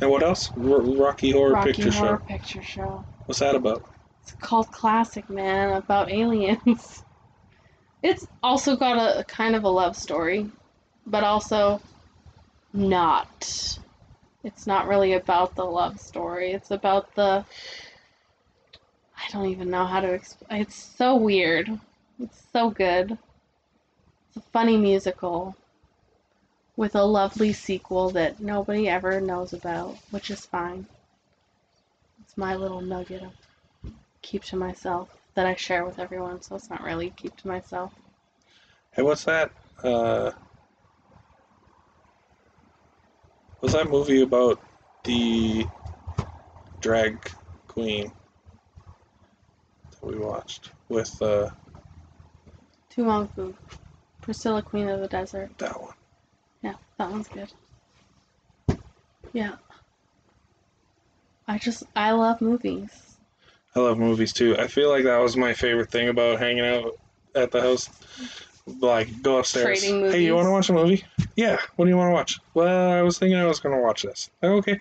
And what else? R- Rocky Horror Rocky Picture Horror Show. Picture Show. What's that about? It's a cult classic, man, about aliens. It's also got a, a kind of a love story, but also not. It's not really about the love story. It's about the. I don't even know how to explain. It's so weird. It's so good. It's a funny musical with a lovely sequel that nobody ever knows about, which is fine. It's my little nugget of keep to myself that I share with everyone, so it's not really keep to myself. Hey, what's that? Uh, was that movie about the drag queen that we watched with uh, To Wong Foo, Priscilla, Queen of the Desert. that one? Yeah, that one's good. Yeah. I just, I love movies. I love movies too. I feel like that was my favorite thing about hanging out at the house. Like, go upstairs. Hey, you want to watch a movie? Yeah. What do you want to watch? Well, I was thinking I was going to watch this. Like, okay.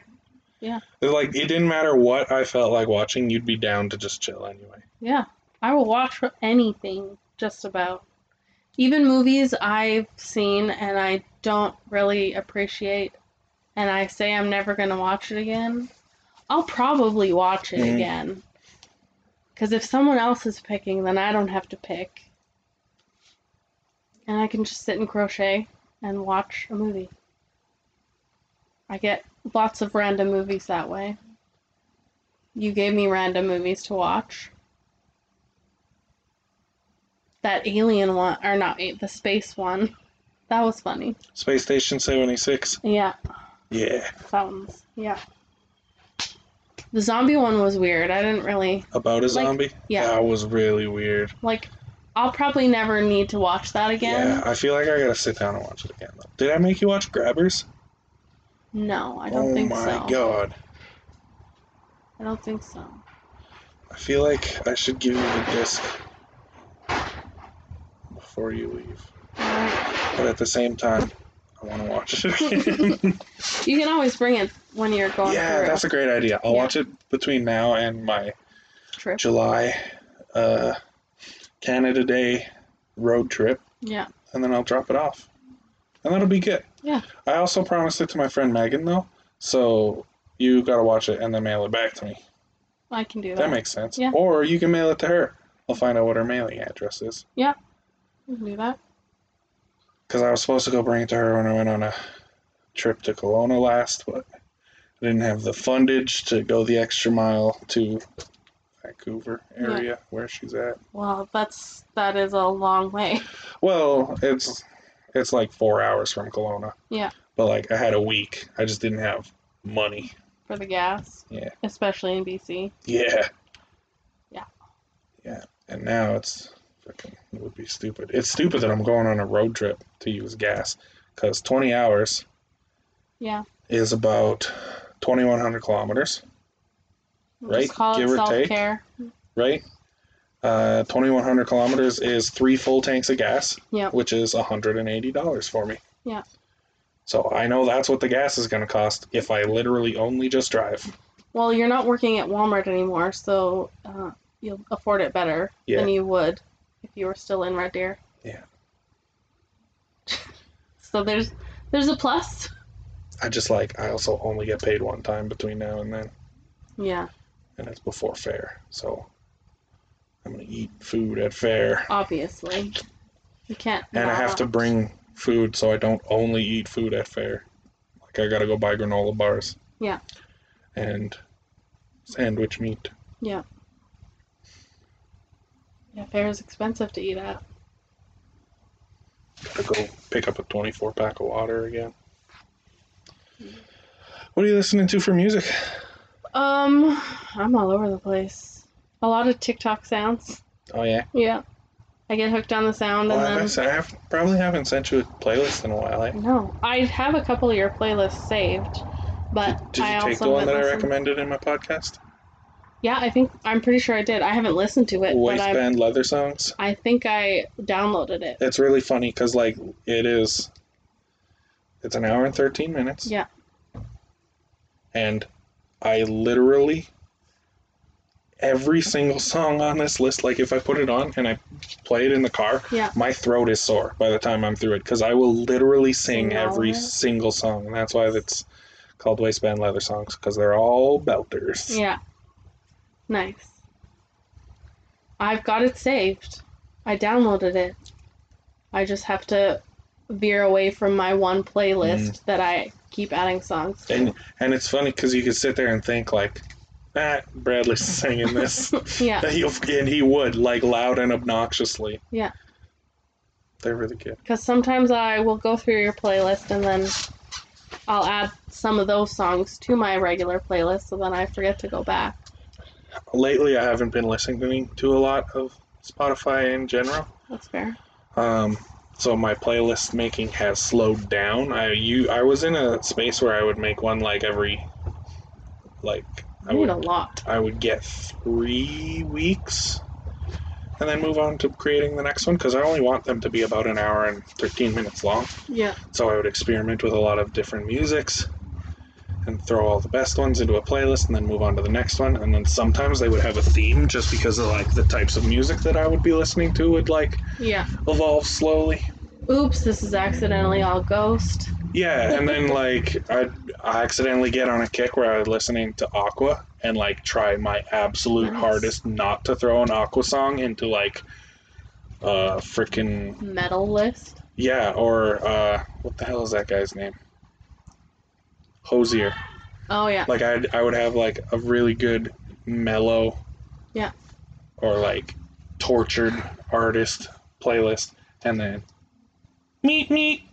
Yeah. It's Like, it didn't matter what I felt like watching, you'd be down to just chill anyway. Yeah, I will watch anything, just about. Even movies I've seen and I don't really appreciate, and I say I'm never going to watch it again, I'll probably watch it Mhm. again. Because if someone else is picking, then I don't have to pick. And I can just sit and crochet and watch a movie. I get lots of random movies that way. You gave me random movies to watch that alien one or not the space one that was funny Space Station 76. yeah Yeah. that one's yeah the zombie one was weird i didn't really About a Like, zombie? yeah. That was really weird. like i'll probably never need to watch that again Yeah, I feel like I gotta sit down and watch it again, though. Did I make you watch Grabbers? no i don't oh think so. Oh my god. i don't think so I feel like I should give you the disc before you leave. Alright. But at the same time, I want to watch it again. you can always bring it when you're going yeah, through that's a great idea. I'll Yeah. watch it between now and my trip July uh, Canada Day road trip, yeah and then I'll drop it off. And that'll be good. Yeah. I also promised it to my friend Megan, though, so you gotta watch it and then mail it back to me. i can do that That makes sense. Yeah. Or you can mail it to her. I'll find out what her mailing address is. we can do that Because I was supposed to go bring it to her when I went on a trip to Kelowna last, but I didn't have the fundage to go the extra mile to Vancouver area where she's at. well that's that is a long way Well, it's it's like four hours from Kelowna. Yeah. But like I had a week. I just didn't have money. for the gas Yeah. especially in bc Yeah. Yeah. Yeah. And now it's fucking it would be stupid. It's stupid that I'm going on a road trip to use gas because 20 hours yeah is about 2100 kilometers, We'll Right, give or take. right? Uh, 2100 kilometers is three full tanks of gas, Yep. which is $180 for me. Yeah. So I know that's what the gas is going to cost if I literally only just drive. Well, you're not working at Walmart anymore, so uh, you'll afford it better Yeah. than you would if you were still in Red Deer. Yeah. so there's there's a plus. I just like, I also only get paid one time between now and then, Yeah, and it's before fair. So I'm going to eat food at fair. obviously. You can't. And I have to bring food so I don't only eat food at fair. Like I gotta go buy granola bars. Yeah. And sandwich meat. Yeah. Yeah, fair is expensive to eat at. Gotta go pick up a 24 pack of water again. What are you listening to for music? Um, I'm all over the place. A lot of TikTok sounds. Oh yeah. Yeah. I get hooked on the sound Well, and I, then. I have, probably haven't sent you a playlist in a while. Eh? No, I have a couple of your playlists saved, but Did, did I you also take the one that I recommended in my podcast? Yeah, I think I'm pretty sure I did. I haven't listened to it, but Waistband leather songs. I think I downloaded it. It's really funny because like it is. It's an hour and thirteen minutes. Yeah. And I literally every single song on this list, like if I put it on and I play it in the car, Yeah. my throat is sore by the time I'm through it because I will literally sing Sing all every of it? single song, and that's why it's called waistband leather songs because they're all belters. Yeah. Nice. I've got it saved. I downloaded it. I just have to veer away from my one playlist that I keep adding songs to. Mm. And and it's funny because you could sit there and think like, ah, Bradley's singing this. yeah, and he would like loud and obnoxiously. Yeah. They're really good. because sometimes I will go through your playlist and then I'll add some of those songs to my regular playlist, so then I forget to go back. Lately, I haven't been listening to a lot of Spotify in general. That's fair. Um, so my playlist making has slowed down. I you I was in a space where I would make one like every, like I would a lot. I would get three weeks, and then move on to creating the next one because I only want them to be about an hour and thirteen minutes long. Yeah, So I would experiment with a lot of different musics and throw all the best ones into a playlist and then move on to the next one. And then sometimes they would have a theme just because of like the types of music that I would be listening to would like yeah. evolve slowly. Oops, this is accidentally all ghost. Yeah, and then like I'd I accidentally get on a kick where I was listening to Aqua and like try my absolute Nice. hardest not to throw an Aqua song into like uh freaking Metal list. yeah, or uh what the hell is that guy's name? Hozier. Oh yeah. Like I I would have like a really good mellow Yeah. or like tortured artist playlist and then meet meet.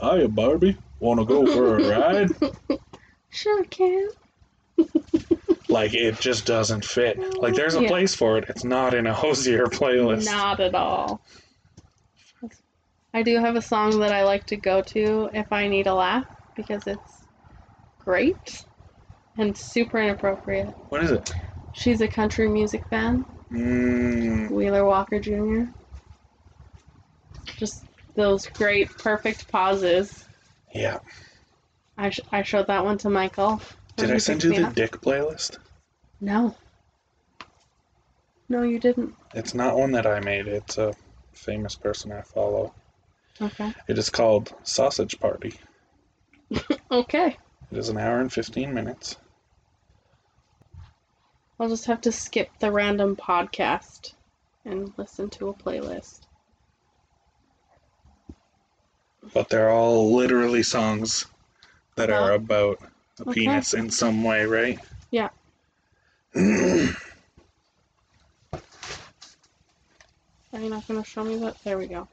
Hiya Barbie, wanna go for a ride? Sure can. like it just doesn't fit. Like there's a Yeah. place for it. It's not in a Hozier playlist. Not at all. I do have a song that I like to go to if I need a laugh because it's great and super inappropriate. What is it? She's a country music fan, Mm, Wheeler Walker Jr. Just those great, perfect pauses. yeah. I, sh- I showed that one to Michael. Did I send you the up. dick playlist? No. No, you didn't. It's not one that I made. It's a famous person I follow. Okay. It is called Sausage Party. Okay. It is an hour and 15 minutes. I'll just have to skip the random podcast and listen to a playlist. But they're all literally songs that are Oh. about a Okay. penis in some way, right? Yeah. Are you not going to show me that? There we go.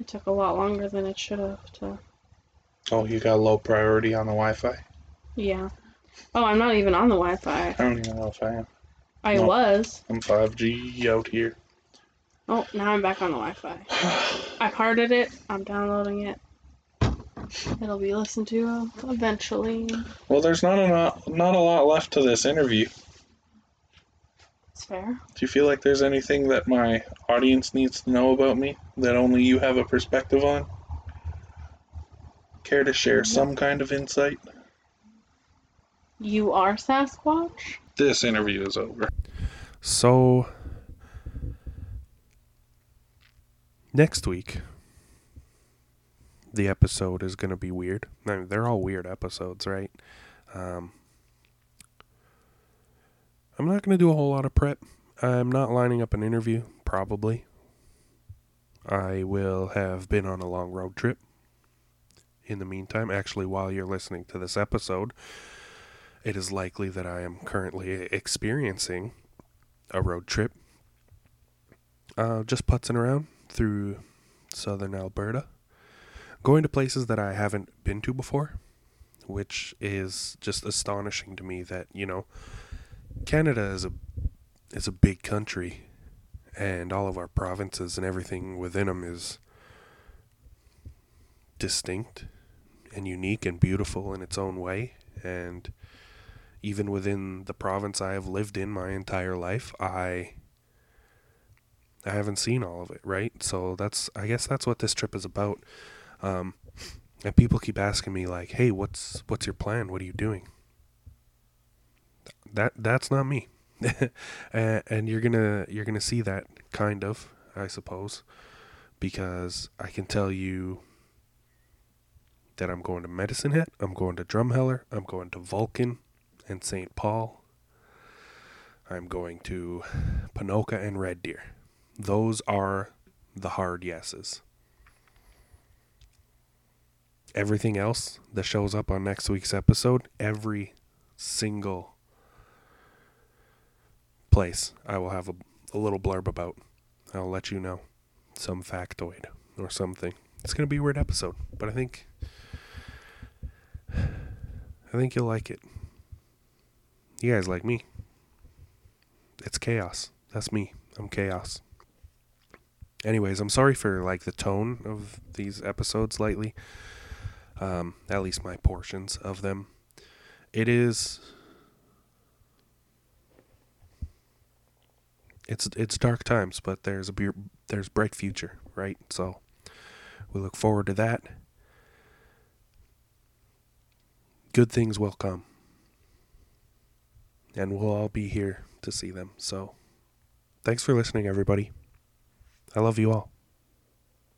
It took a lot longer than it should have to. Oh, you got low priority on the Wi Fi? Yeah. Oh, I'm not even on the Wi Fi. I don't even know if I am. I No. was. I'm 5G out here. Oh, now I'm back on the Wi Fi. I've hearted it. I'm downloading it. It'll be listened to eventually. Well, there's not a not a lot left to this interview. It's fair. Do you feel like there's anything that my audience needs to know about me that only you have a perspective on? Care to share some kind of insight? You are Sasquatch? This interview is over. So next week, the episode is going to be weird. I mean, they're all weird episodes, right? Um, I'm not going to do a whole lot of prep. I'm not lining up an interview, probably. I will have been on a long road trip in the meantime, actually, while you're listening to this episode. it is likely that I am currently experiencing a road trip. Uh, just putzing around through southern Alberta, going to places that I haven't been to before, which is just astonishing to me that, you know, Canada is a is a big country and all of our provinces and everything within them is distinct and unique and beautiful in its own way. And even within the province I have lived in my entire life I I haven't seen all of it right? So that's I guess that's what this trip is about. Um, and people keep asking me like hey what's what's your plan? What are you doing that that's not me and, and you're gonna you're gonna see that kind of I suppose because I can tell you that I'm going to Medicine Hat, I'm going to Drumheller, I'm going to Vulcan and St. Paul. I'm going to Ponoka and Red Deer. Those are the hard yeses. Everything else that shows up on next week's episode, every single place, I will have a, a little blurb about. I'll let you know some factoid or something. It's going to be a weird episode, but I think I think you'll like it. You guys like me. It's chaos. That's me. I'm chaos. Anyways, I'm sorry for like the tone of these episodes lately. Um, at least my portions of them. It is it's it's dark times, but there's a beer, there's bright future, right? So we look forward to that. Good things will come. And we'll all be here to see them. So thanks for listening everybody. I love you all.